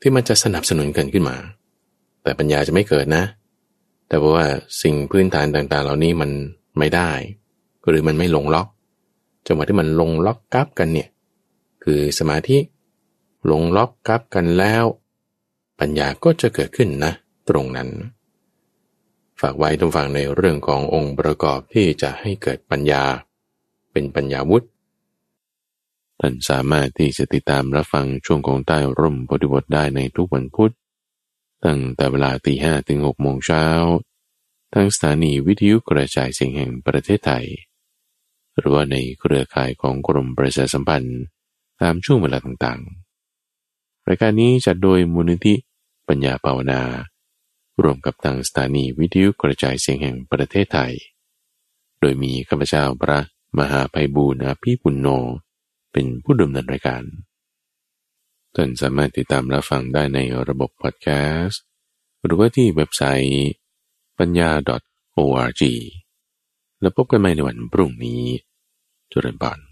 ที่มันจะสนับสนุนกันขึ้นมา แต่ปัญญาจะไม่เกิดนะ แต่ว่าสิ่งพื้นฐานต่างๆ เหล่านี้มันไม่ได้หรือมันไม่ลงล็อกจังหวะที่มันลงล็อกกับกันเนี่ยคือสมาธิลงล็อกกับกันแล้ว ปัญญาก็จะเกิดขึ้นนะ ตรงนั้น ฝากไว้ทุกฝั่งในเรื่องขององค์ประกอบที่จะให้เกิดปัญญา เป็นปัญญาวุฒิท่านสามารถที่จะติดตามรับฟังช่วงของใต้ร่มปฏิบทได้ในทุกวันพุธ ตั้งแต่เวลาตีห้ถึงหกโมงเช้าทางสถานีวิทยุกระจายเสียงแห่งประเทศไทย หรือว่าในเครือข่ายของกรมประชาสัมพันธ์ตามช่วงเวลาต่างๆ รายการนี้จัดโดยมูลนิธิปัญญาภาวนา รวมกับทางสถานีวิทยุกระจายเสียงแห่งประเทศไทย โดยมีข้าพเจ้าพระมหาภัยบูรณาภิปุณโญเป็นผู้ดำเนินรายการท่านสามารถติดตามรับฟังได้ในระบบพอดแคสต์ หรือว่าที่เว็บไซต์ปัญญา .org แล้วพบกันใหม่ในวันพรุ่งนี้จุรินทร์